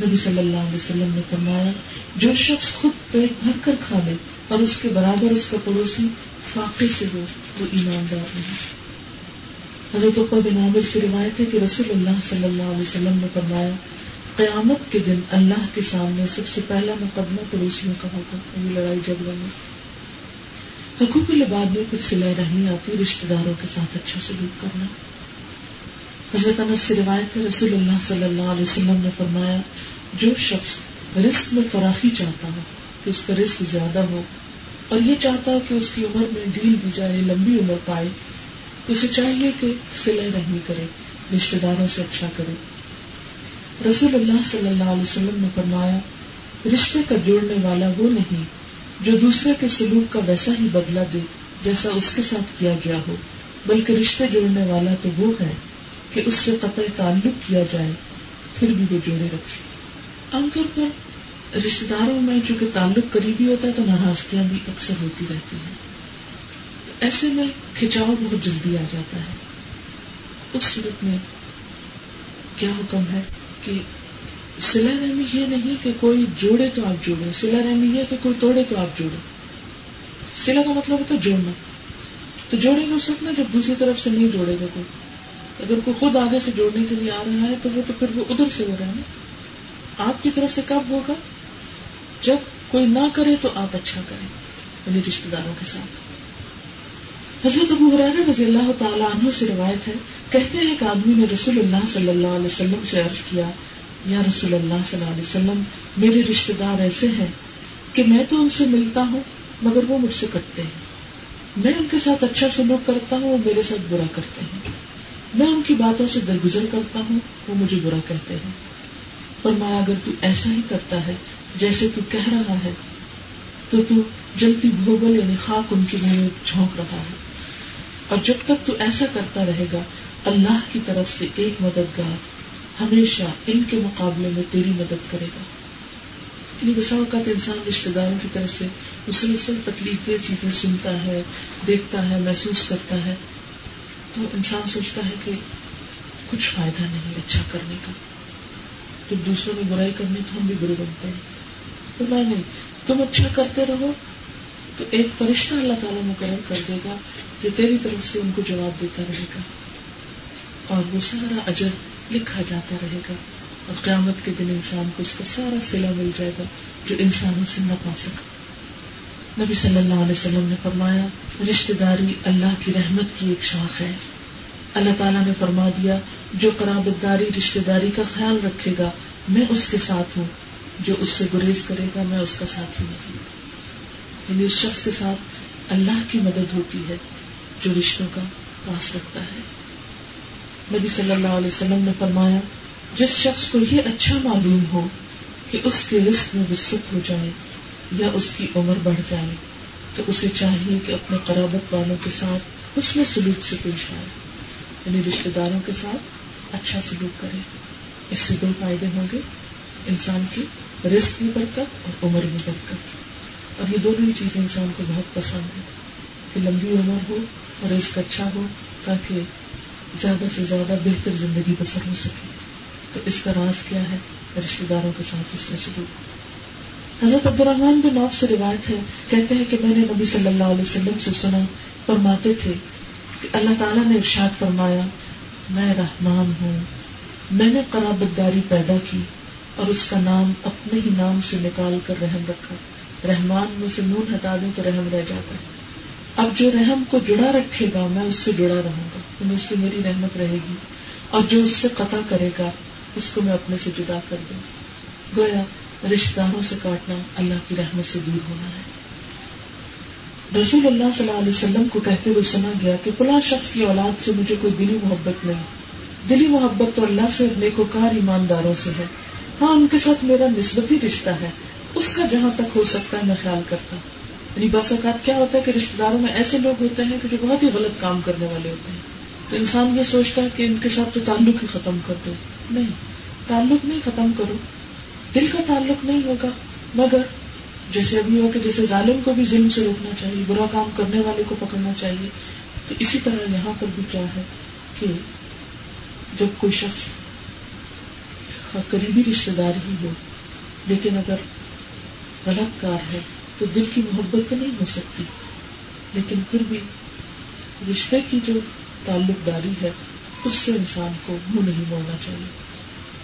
نبی صلی اللہ علیہ وسلم نے فرمایا، جو شخص خود پیٹ بھر کر کھا لے اور اس کے برابر اس کا پڑوسی فاقے سے ہو، وہ ایماندار نہیں۔ حضرت بن عامر سے روایت ہے کہ رسول اللہ صلی اللہ علیہ وسلم نے فرمایا، قیامت کے دن اللہ کے سامنے سب سے پہلا مقدمہ پڑوسیوں کا ہوگا یعنی لڑائی جھگڑوں میں حقوق لباد میں کچھ سلائی رہنی آتی رشتے داروں کے ساتھ اچھا سلوک کرنا۔ حضرت انس سے روایت ہے، رسول اللہ صلی اللہ علیہ وسلم نے فرمایا، جو شخص رسک میں فراخی چاہتا ہو کہ اس کا رسک زیادہ ہو، اور یہ چاہتا ہو کہ اس کی عمر میں ڈھیل دی جائے لمبی عمر پائے تو اسے چاہیے کہ سلے رحمی کرے رشتے داروں سے اچھا کرے۔ رسول اللہ صلی اللہ علیہ وسلم نے فرمایا، رشتے کا جوڑنے والا وہ نہیں جو دوسرے کے سلوک کا ویسا ہی بدلا دے جیسا اس کے ساتھ کیا گیا ہو، بلکہ رشتے جوڑنے والا تو وہ ہے کہ اس سے قطع تعلق کیا جائے، پھر بھی وہ جوڑے رکھے۔ عام طور پر رشتے داروں میں چونکہ تعلق قریبی ہوتا ہے تو ناراضگیاں بھی اکثر ہوتی رہتی ہیں۔ ایسے میں کھچاؤ بہت جلدی آ جاتا ہے۔ اس صورت میں کیا حکم ہے کہ سلا رحمی یہ نہیں کہ کوئی جوڑے تو آپ جوڑے سلا رحمی یہ کہ کوئی توڑے تو آپ جوڑے سلا کا مطلب ہوتا ہے جوڑنا۔ تو جوڑیں گے اس وقت نا جب دوسری طرف سے نہیں جوڑے گا کوئی۔ اگر کوئی خود آگے سے جوڑنے کے لیے آ رہا ہے تو وہ تو پھر وہ ادھر سے ہو رہا ہے۔ آپ کی طرف سے کب ہوگا؟ جب کوئی نہ کرے تو آپ اچھا کریں یعنی رشتے داروں کے ساتھ۔ حضرت ابو حرار رضی اللہ تعالیٰ عنہ سے روایت ہے، کہتے ہیں ایک آدمی نے رسول اللہ صلی اللہ علیہ وسلم سے عرض کیا، یا رسول اللہ صلی اللہ علیہ وسلم، میرے رشتے دار ایسے ہیں کہ میں تو ان سے ملتا ہوں، مگر وہ مجھ سے کٹتے ہیں۔ میں ان کے ساتھ اچھا سلوک کرتا ہوں، وہ میرے ساتھ برا کرتے ہیں۔ میں ان کی باتوں سے درگزر کرتا ہوں، وہ مجھے برا کہتے ہیں۔ پر اگر تو ایسا ہی کرتا ہے جیسے تو کہہ رہا ہے، تو تو جلتی بھوگل یعنی خاک ان کے منہ میں جھونک رہا ہے۔ اور جب تک تو ایسا کرتا رہے گا، اللہ کی طرف سے ایک مددگار ہمیشہ ان کے مقابلے میں تیری مدد کرے گا۔ یعنی بسا اوقات انسان رشتے داروں کی طرف سے مسلسل تکلیف چیزیں سنتا ہے، دیکھتا ہے، محسوس کرتا ہے۔ تو انسان سوچتا ہے کہ کچھ فائدہ نہیں اچھا کرنے کا۔ جب دوسروں نے برائی کرنی تو ہم بھی برے بنتے ہیں۔ تو میں نہیں، تم اچھا کرتے رہو، تو ایک فرشتہ اللہ تعالیٰ مقرر کر دے گا جو تیری طرف سے ان کو جواب دیتا رہے گا۔ اور وہ سارا اجر لکھا جاتا رہے گا۔ اور قیامت کے دن انسان کو اس کا سارا سلا مل جائے گا جو انسانوں سے نہ پا سکا نبی صلی اللہ علیہ وسلم نے فرمایا رشتے داری اللہ کی رحمت کی ایک شاخ ہے۔ اللہ تعالیٰ نے فرما دیا، جو قرابت داری رشتے داری کا خیال رکھے گا، میں اس کے ساتھ ہوں۔ جو اس سے گریز کرے گا، میں اس کا ساتھی نہیں یعنی اس شخص کے ساتھ اللہ کی مدد ہوتی ہے، جو رشتوں کا پاس رکھتا ہے۔ نبی صلی اللہ علیہ وسلم نے فرمایا، جس شخص کو یہ اچھا معلوم ہو کہ اس کے رسک میں وسط ہو جائے یا اس کی عمر بڑھ جائے تو اسے چاہیے کہ اپنے قرابت والوں کے ساتھ اس میں سلوک سے پیش آئے یعنی رشتے داروں کے ساتھ اچھا سلوک کرے۔ اس سے دو فائدے ہوں گے، انسان کی رسک بھی برکت اور عمر بھی برکت۔ اور یہ دونوں ہی چیزیں انسان کو بہت پسند ہے کہ لمبی عمر ہو اور رسک اچھا ہو تاکہ زیادہ سے زیادہ بہتر زندگی بسر ہو سکے۔ تو اس کا راز کیا ہے؟ رشتے داروں کے ساتھ اس میں سلوک۔ حضرت عبد الرحمان بن نوف سے روایت ہے، کہتے ہیں کہ میں نے نبی صلی اللہ علیہ وسلم سے سنا، فرماتے تھے کہ اللہ تعالیٰ نے ارشاد فرمایا، میں رحمان ہوں۔ میں نے قرابت داری پیدا کی اور اس کا نام اپنے ہی نام سے نکال کر رحم رکھا۔ رحمان میں سے نون ہٹا دیں تو رحم رہ جاتا ہے۔ اب جو رحم کو جڑا رکھے گا، میں اس سے جڑا رہوں گا۔ یعنی اس کی میری رحمت رہے گی۔ اور جو اس سے قطع کرے گا، اس کو میں اپنے سے جدا کر دوں۔ گا گویا رشتے داروں سے کاٹنا اللہ کی رحمت سے دور ہونا ہے۔ رسول اللہ صلی اللہ علیہ وسلم کو کہتے ہوئے سنا گیا کہ فلاں شخص کی اولاد سے مجھے کوئی دلی محبت نہیں۔ دلی محبت تو اللہ سے نیکوکار ایمانداروں سے ہے۔ ہاں ان کے ساتھ میرا نسبتی رشتہ ہے۔ اس کا جہاں تک ہو سکتا ہے، میں خیال کرتا ہوں۔ یعنی بس اوقات کیا ہوتا ہے کہ رشتے داروں میں ایسے لوگ ہوتے ہیں کہ جو بہت ہی غلط کام کرنے والے ہوتے ہیں۔ تو انسان یہ سوچتا ہے کہ ان کے ساتھ تو تعلق ہی ختم کر دو۔ نہیں، تعلق نہیں ختم کرو۔ دل کا تعلق نہیں ہوگا، مگر جیسے ابھی ہو کہ جیسے ظالم کو بھی ظلم سے روکنا چاہیے، برا کام کرنے والے کو پکڑنا چاہیے، تو اسی طرح یہاں پر بھی کیا ہے کہ جب کوئی شخص قریبی رشتے دار ہی ہو، لیکن اگر غلط کار ہے تو دل کی محبت تو نہیں ہو سکتی، لیکن پھر بھی رشتے کی جو تعلق داری ہے، اس سے انسان کو منہ نہیں موڑنا چاہیے۔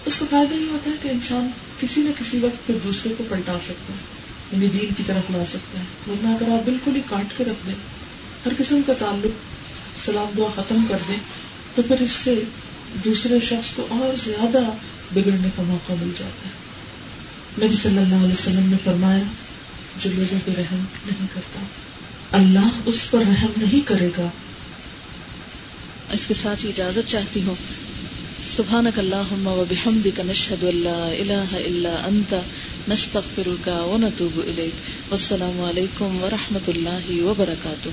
اس کا فائدہ یہ ہوتا ہے کہ انسان کسی نہ کسی وقت پھر دوسرے کو پلٹا سکتا ہے یعنی دین کی طرف لا سکتا ہے۔ ورنہ اگر آپ بالکل ہی کاٹ کے رکھ دیں، ہر قسم کا تعلق، سلام دعا ختم کر دیں، تو پھر اس سے دوسرے شخص کو اور زیادہ بگڑنے کا موقع مل جاتا ہے۔ نبی صلی اللہ علیہ وسلم نے فرمایا، جو لوگوں پہ رحم نہیں کرتا، اللہ اس پر رحم نہیں کرے گا۔ اس کے ساتھ اجازت چاہتی ہوں۔ سبحانك اللهم وبحمدك نشهد کا لا اللہ الہ اللہ انت نستغفرک و نتوب والسلام عليكم ورحمۃ الله وبركاته.